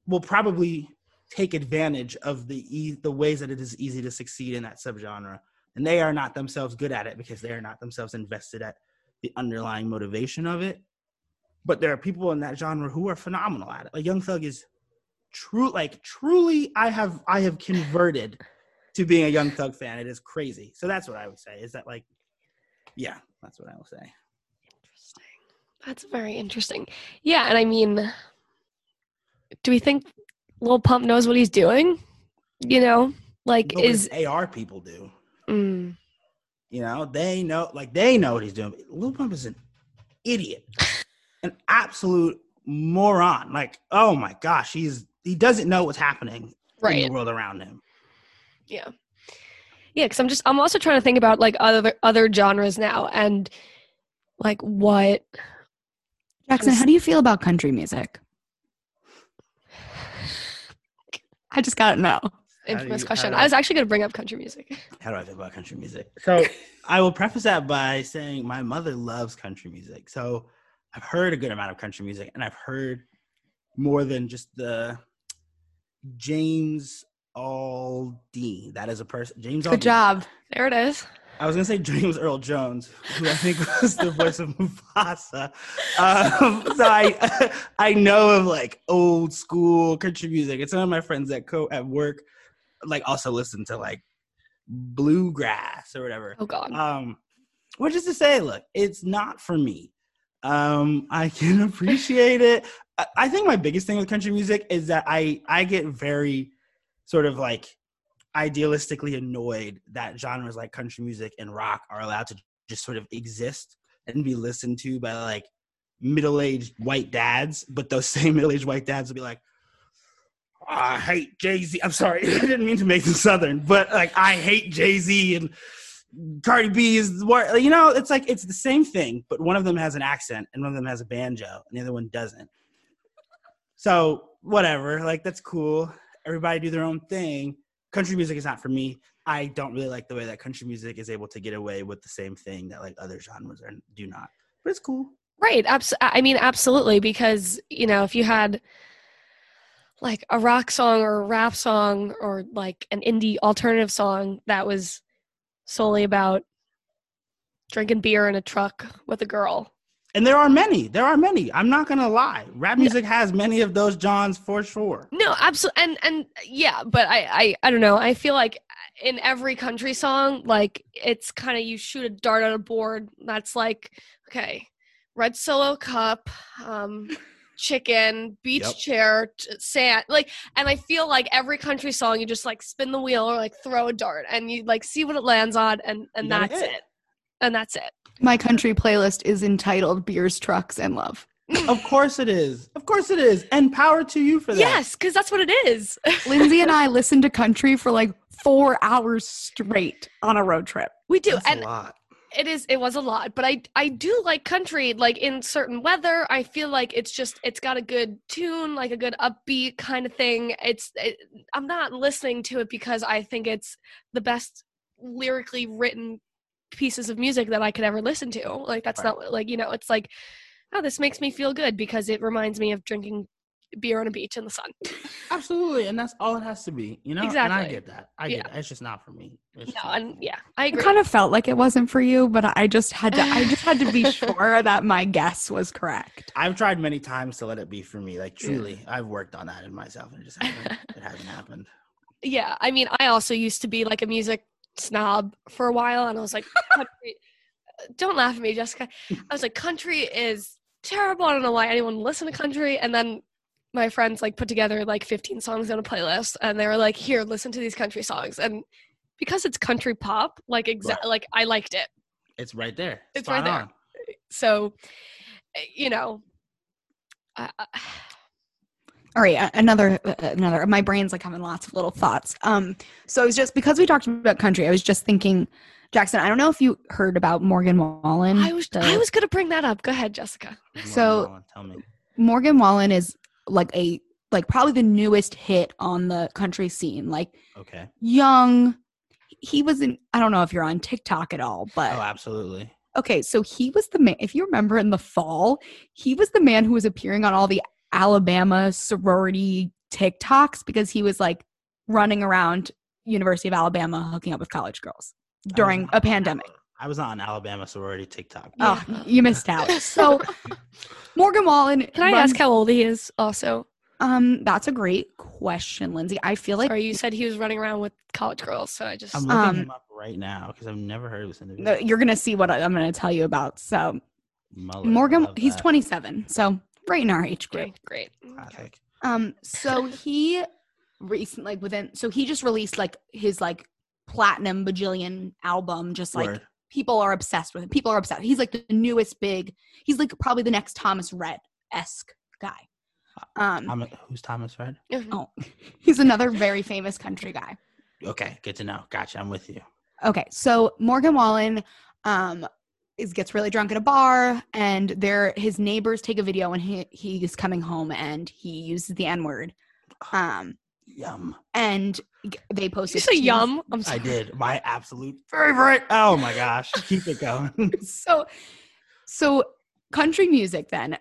will probably take advantage of the e- the ways that it is easy to succeed in that subgenre. And they are not themselves good at it because they are not themselves invested at the underlying motivation of it but there are people in that genre who are phenomenal at it like young thug is true like truly i have i have converted to being a young thug fan it is crazy so that's what i would say is that like yeah that's what i will say Interesting. That's very interesting. Yeah, and I mean, do we think Lil Pump knows what he's doing? You know, like No, is ar people do mm, You know, they know, like they know what he's doing. Lil Pump is an idiot, an absolute moron. Like, oh my gosh, he's he doesn't know what's happening in the world around him. Yeah. Yeah, because I'm just I'm also trying to think about like other other genres now and like what Jackson, how do you feel about country music? I just gotta know. infamous you- question. I I- was actually gonna bring up country music. How do I feel about country music? So I will preface that by saying my mother loves country music. So I've heard a good amount of country music, and I've heard more than just the James Aldean. That is a person. James. Good Aldean. job. There it is. I was gonna say James Earl Jones, who I think was the voice of Mufasa. Um, so I I know of like old school country music, and some of my friends at co at work like also listen to like bluegrass or whatever. Oh god. Um, which is to say, look, it's not for me. Um, I can appreciate it. I, I think my biggest thing with country music is that I I get very sort of like idealistically annoyed that genres like country music and rock are allowed to just sort of exist and be listened to by like middle-aged white dads, but those same middle-aged white dads will be like, "Oh, I hate Jay Z. I'm sorry, I didn't mean to make them southern, but like I hate Jay Z and Cardi B is what you know. It's like it's the same thing, but one of them has an accent and one of them has a banjo, and the other one doesn't. So whatever, like that's cool. Everybody do their own thing. Country music is not for me. I don't really like the way that country music is able to get away with the same thing that like other genres are, do not. But it's cool. Right. Abs- I mean, absolutely. Because, you know, if you had like a rock song or a rap song or like an indie alternative song that was solely about drinking beer in a truck with a girl. And there are many. There are many. I'm not gonna lie. Rap music has many of those Johns for sure. No, absolutely. And, and yeah, but I, I, I don't know. I feel like in every country song, like it's kind of you shoot a dart at a board. That's like, okay, red solo cup, um, chicken, beach Yep. chair, t- sand. Like, and I feel like every country song, you just like spin the wheel or like throw a dart, and you like see what it lands on, and and You that's hit. it. And that's it. My country playlist is entitled Beers, Trucks, and Love. Of course it is. Of course it is. And power to you for that. Yes, because that's what it is. Lindsay and I listened to country for like four hours straight on a road trip. we do, That's and a lot. It is it was a lot but i i do like country like in certain weather i feel like it's just it's got a good tune like a good upbeat kind of thing it's it, i'm not listening to it because i think it's the best lyrically written pieces of music that i could ever listen to like that's Right. not like you know it's like oh this makes me feel good because it reminds me of drinking beer on a beach in the sun Absolutely. And that's all it has to be. You know? And I get that. I Yeah. get that. It's just not for me. It's no and me. yeah i I agree kind of felt like it wasn't for you, but I just had to I just had to be sure that my guess was correct. I've tried many times to let it be for me. Like truly, I've worked on that in myself, and it just hasn't. it hasn't happened. yeah i mean i also used to be like a music snob for a while and i was like country, uh, don't laugh at me jessica i was like country is terrible i don't know why anyone would listen to country and then my friends like put together like 15 songs on a playlist and they were like here listen to these country songs and because it's country pop like exactly Right. like i liked it It's right there. It's Spot right there. on. so eh, you know I, I, All right, another uh, another. My brain's like having lots of little thoughts. Um, so it was just because we talked about country. I was just thinking, Jackson. I don't know if you heard about Morgan Wallen. I was the- i was gonna bring that up go ahead jessica Come on, So- Nolan, tell me. Morgan Wallen is like a like probably the newest hit on the country scene. Like Okay. young. He was in. I don't know if you're on TikTok at all, but Oh, absolutely. Okay, so he was the man. If you remember in the fall, he was the man who was appearing on all the Alabama sorority TikToks because he was like running around University of Alabama hooking up with college girls during was a pandemic. Ala- I was not on Alabama sorority TikTok. Oh, Yeah. you missed out. So Morgan Wallen. Can I runs- ask how old he is also? Um, that's a great question, Lindsay. I feel like Sorry, you said he was running around with college girls, so I just I'm looking Um, him up right now because I've never heard of this no, you're gonna see what I- I'm gonna tell you about. So Mullet, Morgan, he's that. 27, so right in our age group. okay, great. Okay. Classic. Um, so he recently like within so he just released like his like platinum bajillion album, just like Word. People are obsessed with him. People are obsessed. He's like the newest big, he's like probably the next Thomas Rhett esque guy. Um I'm, who's Thomas Rhett? oh he's another very famous country guy. Okay, good to know. Gotcha. I'm with you. Okay, so Morgan Wallen um is gets really drunk at a bar and there his neighbors take a video when he he's coming home and he uses the N-word. Um Yum. and g- they Did posted you say to- yum? I'm I did. My absolute favorite. Oh my gosh. Keep it going. so so country music then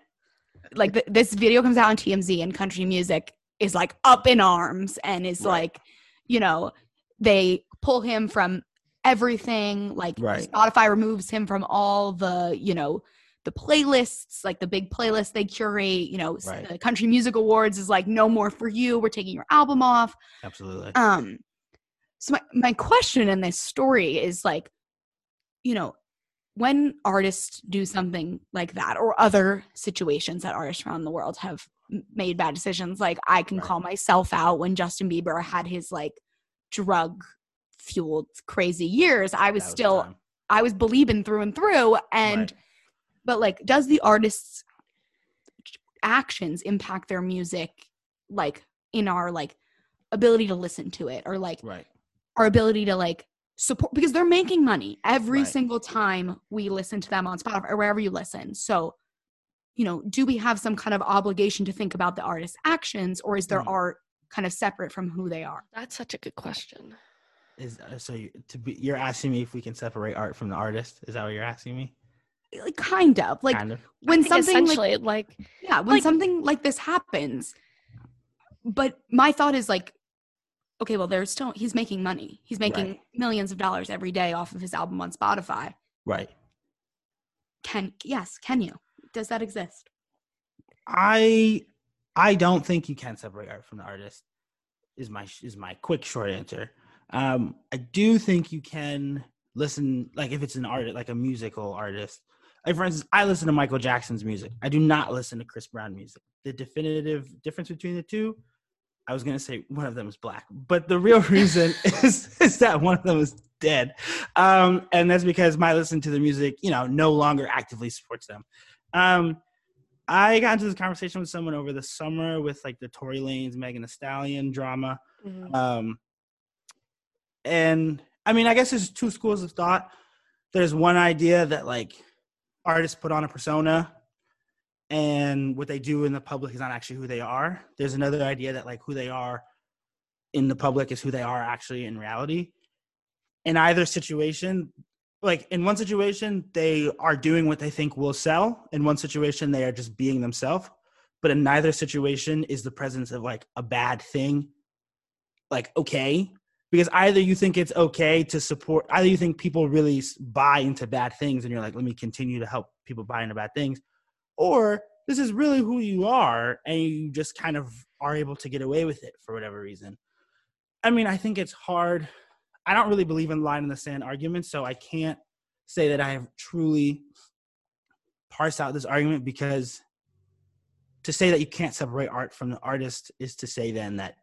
like th- this video comes out on TMZ and country music is like up in arms and is Right. like you know they pull him from everything like Right. Spotify removes him from all the you know the playlists like the big playlists they curate you know Right. the country music awards is like no more for you we're taking your album off Absolutely. um so my, my question in this story is like you know when artists do something like that or other situations that artists around the world have made bad decisions like i can Right. call myself out when justin bieber had his like drug fueled crazy years i was the still i was believing through and through and Right. But like does the artist's actions impact their music like in our like ability to listen to it or like right. our ability to like support because they're making money every Right. single time we listen to them on Spotify or wherever you listen. So, you know, do we have some kind of obligation to think about the artist's actions or is their Mm. art kind of separate from who they are? That's such a good question. Is uh, so you, to be you're asking me if we can separate art from the artist? Is that what you're asking me? Like kind of. Like kind of. when something like essentially like yeah, when like- something like this happens. But my thought is like okay, well there's still he's making money. He's making Right. millions of dollars every day off of his album on Spotify. Right. Can yes, can you? Does that exist? I I don't think you can separate art from the artist. Is my is my quick short answer. Um, I do think you can listen like if it's an art like a musical artist. Like for instance, I listen to Michael Jackson's music. I do not listen to Chris Brown music. The definitive difference between the two, I was gonna say one of them is black, but the real reason is is that one of them is dead, um, and that's because my listen to the music, you know, no longer actively supports them. Um, I got into this conversation with someone over the summer with like the Tory Lanez, Megan Thee Stallion drama. mhm. Um, and I mean, I guess there's two schools of thought. There's one idea that like artists put on a persona and what they do in the public is not actually who they are. There's another idea that like who they are in the public is who they are actually in reality. In either situation, like in one situation, they are doing what they think will sell. In one situation, they are just being themselves. But in neither situation is the presence of like a bad thing like okay because either you think it's okay to support either you think people really buy into bad things and you're like let me continue to help people buy into bad things or this is really who you are and you just kind of are able to get away with it for whatever reason. I mean i think it's hard. I don't really believe in line in the sand arguments so i can't say that i have truly parsed out this argument because to say that you can't separate art from the artist is to say then that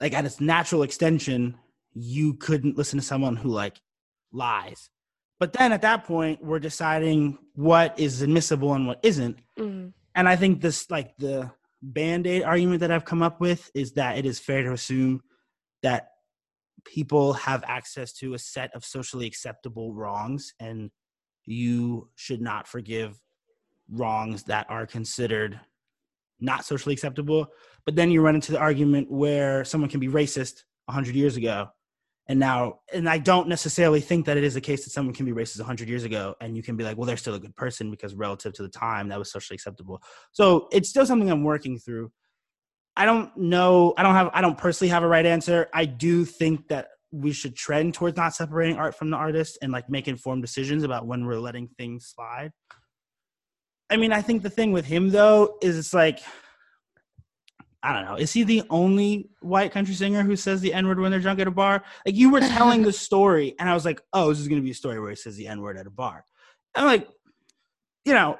like at its natural extension, you couldn't listen to someone who like lies. But then at that point, we're deciding what is admissible and what isn't. Mhm. And I think this like the band-aid argument that I've come up with is that it is fair to assume that people have access to a set of socially acceptable wrongs and you should not forgive wrongs that are considered not socially acceptable. But then you run into the argument where someone can be racist 100 years ago. And now, and I don't necessarily think that it is the case that someone can be racist 100 years ago and you can be like, well, they're still a good person because relative to the time that was socially acceptable. So it's still something I'm working through. I don't know. I don't have, I don't personally have a right answer. I do think that we should trend towards not separating art from the artist and like make informed decisions about when we're letting things slide. I mean, I think the thing with him though is it's like, I don't know. Is he the only white country singer who says the N word when they're drunk at a bar? Like you were telling the story, and I was like, oh, this is going to be a story where he says the N word at a bar. I'm like, you know,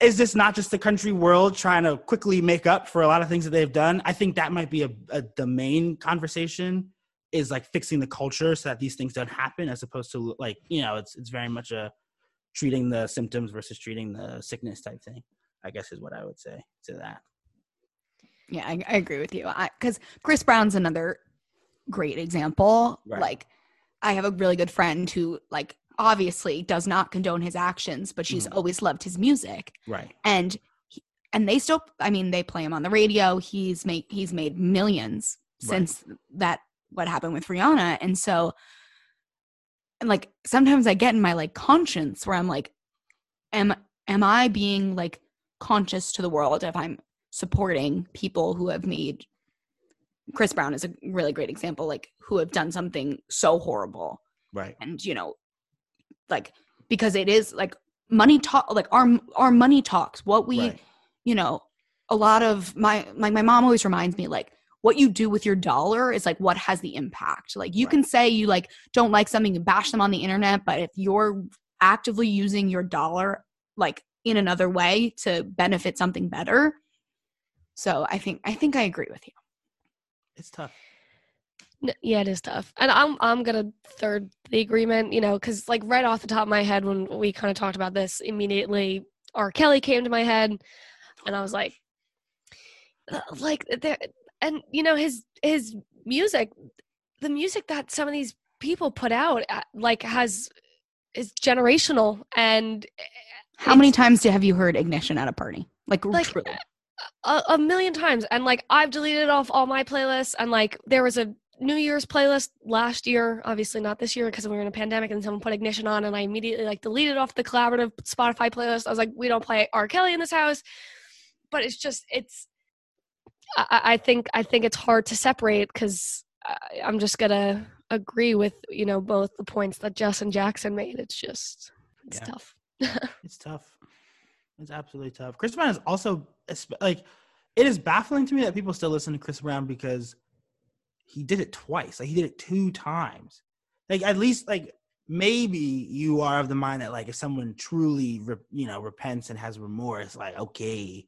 is this not just the country world trying to quickly make up for a lot of things that they've done? I think that might be a, a the main conversation is like fixing the culture so that these things don't happen, as opposed to like you know, it's it's very much a treating the symptoms versus treating the sickness type thing. I guess is what I would say to that. Yeah, I, I agree with you. Because Chris Brown's another great example. Right. Like, I have a really good friend who, like, obviously does not condone his actions, but she's Mhm. always loved his music. Right. And he, and they still, I mean, they play him on the radio. He's made he's made millions Right. since that what happened with Rihanna, and so, and like sometimes I get in my like conscience where I'm like, am am I being like conscious to the world if I'm supporting people who have made Chris Brown is a really great example, like who have done something so horrible. Right. And you know, like because it is like money talk like our our money talks. What we right. you know, a lot of my like my mom always reminds me like what you do with your dollar is like what has the impact. Like you Right. can say you like don't like something and bash them on the internet, but if you're actively using your dollar like in another way to benefit something better. So I think I think I agree with you. It's tough. Yeah, it is tough, and I'm I'm gonna third the agreement. You know, because like right off the top of my head, when we kind of talked about this, immediately R. Kelly came to my head, and I was like, like there, and you know his his music, the music that some of these people put out, uh, like has is generational, and How many times have you heard ignition at a party? Like, Like, a, a million times. And like i've deleted off all my playlists and like there was a new year's playlist last year obviously not this year because we were in a pandemic and someone put ignition on and i immediately like deleted off the collaborative spotify playlist. I was like we don't play r. Kelly in this house. But it's just it's i, think i think it's hard to separate because i'm just gonna agree with you know both the points that and jackson made it's just it's Yeah. tough It's tough. It's absolutely tough. Chris Brown is also like it is baffling to me that people still listen to Chris Brown because he did it twice. Like he did it two times. Like at least like maybe you are of the mind that like if someone truly re- you know repents and has remorse, like okay,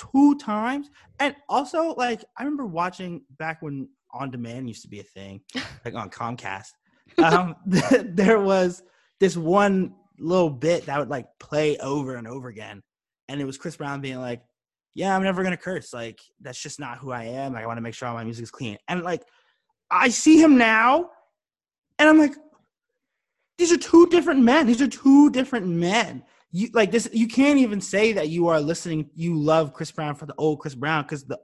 two times and also like I remember watching back when on demand used to be a thing, like on Comcast. Um, there was this one little bit that would like play over and over again. And it was Chris Brown being like, Yeah, I'm never gonna curse. Like, that's just not who I am. Like, I want to make sure all my music is clean. And like, I see him now, and I'm like, these are two different men. These are two different men. You like this, you can't even say that you are listening, you love Chris Brown for the old Chris Brown, because the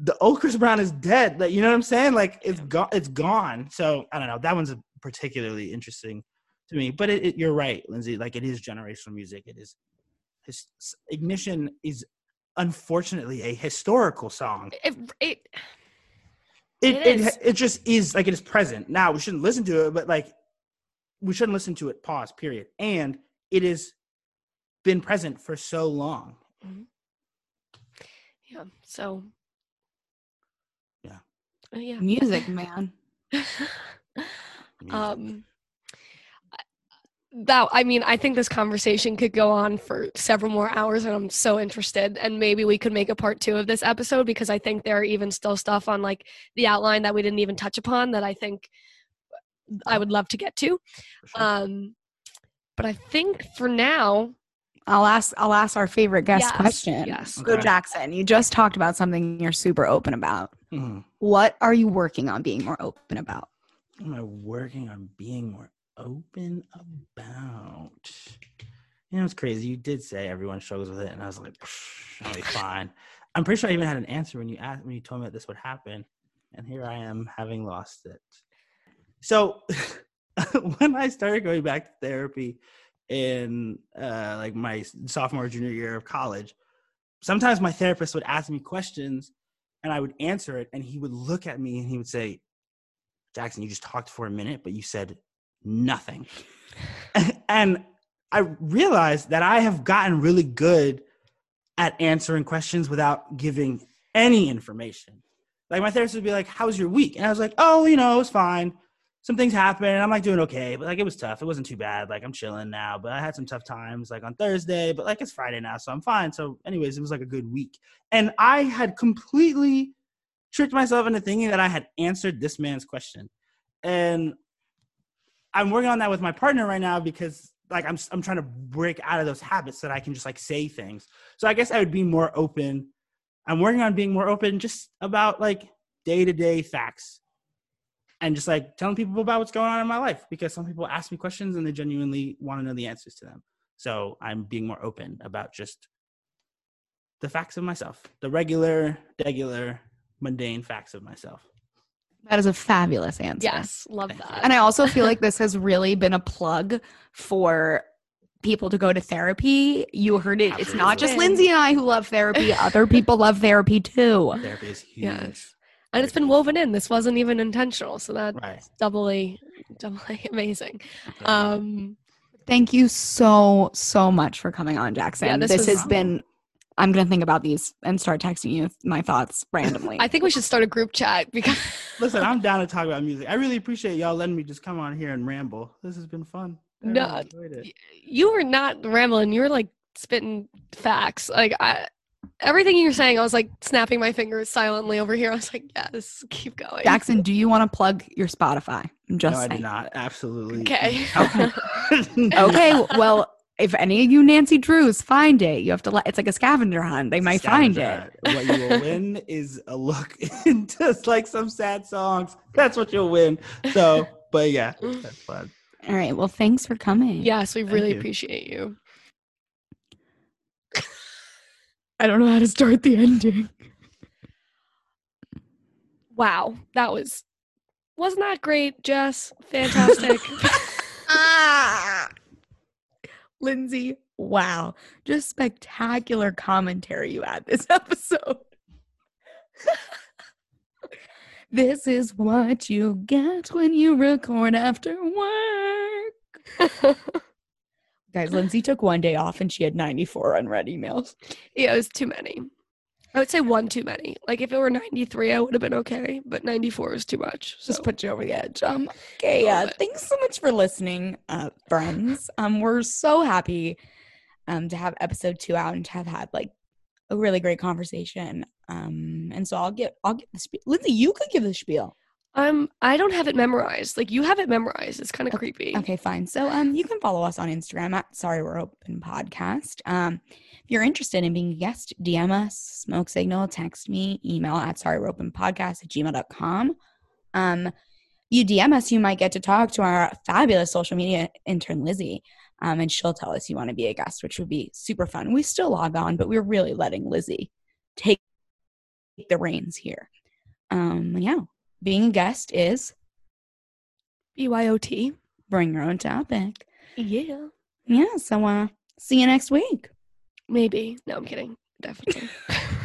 the old Chris Brown is dead. Like, you know what I'm saying? Like it's gone, it's gone. So I don't know. That one's particularly interesting to me. But it, it, you're right, Lindsay. Like it is generational music. It is. His, Ignition is unfortunately a historical song. it, it It It it, is. it just is like it is present. Now we shouldn't listen to it, but like we shouldn't listen to it. Pause. Period. And it has been present for so long. yeah so Yeah. Uh, yeah music, man. Music. um I- that i mean i think this conversation could go on for several more hours and i'm so interested and maybe we could make a part two of this episode because i think there are even still stuff on like the outline that we didn't even touch upon that i think i would love to get to sure. um but i think for now I'll ask. I'll ask our favorite guest Yes, question. yes. So Jackson, you just talked about something you're super open about. Mhm. What are you working on being more open about? What am I working on being more open about? you know, it's crazy. You did say everyone struggles with it, and I was like, I'll be fine. I'm pretty sure I even had an answer when you asked when you told me that this would happen, and here I am having lost it. So when I started going back to therapy in uh, like my sophomore junior year of college, sometimes my therapist would ask me questions, and I would answer it, and he would look at me and he would say, "Jackson, you just talked for a minute, but you said nothing," and I realized that I have gotten really good at answering questions without giving any information. Like my therapist would be like, "How was your week?" And I was like, "Oh, you know, it was fine. Some things happened. And I'm like doing okay, but like it was tough. It wasn't too bad. Like I'm chilling now, but I had some tough times like on Thursday, but like it's Friday now, so I'm fine. So, anyways, it was like a good week. And I had completely tricked myself into thinking that I had answered this man's question. And I'm working on that with my partner right now because like I'm I'm trying to break out of those habits that I can just like say things. So I guess I would be more open. I'm working on being more open just about like day to day facts and just like telling people about what's going on in my life because some people ask me questions and they genuinely want to know the answers to them. So I'm being more open about just the facts of myself, the regular, regular, mundane facts of myself. That is a fabulous answer. Yes, love Thank you. that. And I also feel like this has really been a plug for people to go to therapy. You heard it. It's not just Lindsay and I who love therapy. Other people love therapy too. Therapy is huge. Yes. And it's been woven in. This wasn't even intentional, so that's Right. doubly, doubly amazing. Um, Thank you so, so much for coming on, Jackson. Yeah, this this was- has been, I'm going to think about these and start texting you my thoughts randomly. I think we should start a group chat because Listen, I'm down to talk about music. I really appreciate y'all letting me just come on here and ramble. This has been fun. I really No, enjoyed it. you were not rambling. You were like spitting facts. Like I, everything you were saying, I was like snapping my fingers silently over here. I was like, yes, keep going. Jackson, do you want to plug your Spotify? I'm just no, I saying. did not. Absolutely. Okay. Okay, well, if any of you Nancy Drews find it, you have to let. It's like a scavenger hunt. They might find it. What you will win is a look into like some sad songs. That's what you'll win. So, but yeah, mm. that's fun. All right. Well, thanks for coming. Yes, we Thank really you. appreciate you. I don't know how to start the ending. Wow, that was wasn't that great, Jess? Fantastic. ah, Lindsay. Wow, just spectacular commentary you had this episode. this is what you get when you record after work. Guys, Lindsay took one day off and she had 94 unread emails. yeah, it was too many. I would say one too many. Like if it were 93, I would have been okay, but 94 is too much. So Just put you over the edge. Um, okay, uh, thanks so much for listening, uh, friends. Um, we're so happy um to have episode two out and to have had like a really great conversation. Um, and so I'll get I'll get the spiel. Lindsay, you could give the spiel. Um I don't have it memorized. Like you have it memorized. It's kind of creepy. Okay, fine. So um you can follow us on Instagram at Sorry We're Open Podcast. Um if you're interested in being a guest, DM us, smoke signal, text me, email at sorry we're open podcast at gmail.com. Um you DM us, you might get to talk to our fabulous social media intern Lizzie. Um, and she'll tell us you want to be a guest, which would be super fun. We still log on, but we're really letting Lizzie take the reins here. Um, yeah, being a guest is BYOT. bring your own topic. Yeah. Yeah, so uh see you next week. Maybe. No, I'm kidding. Definitely.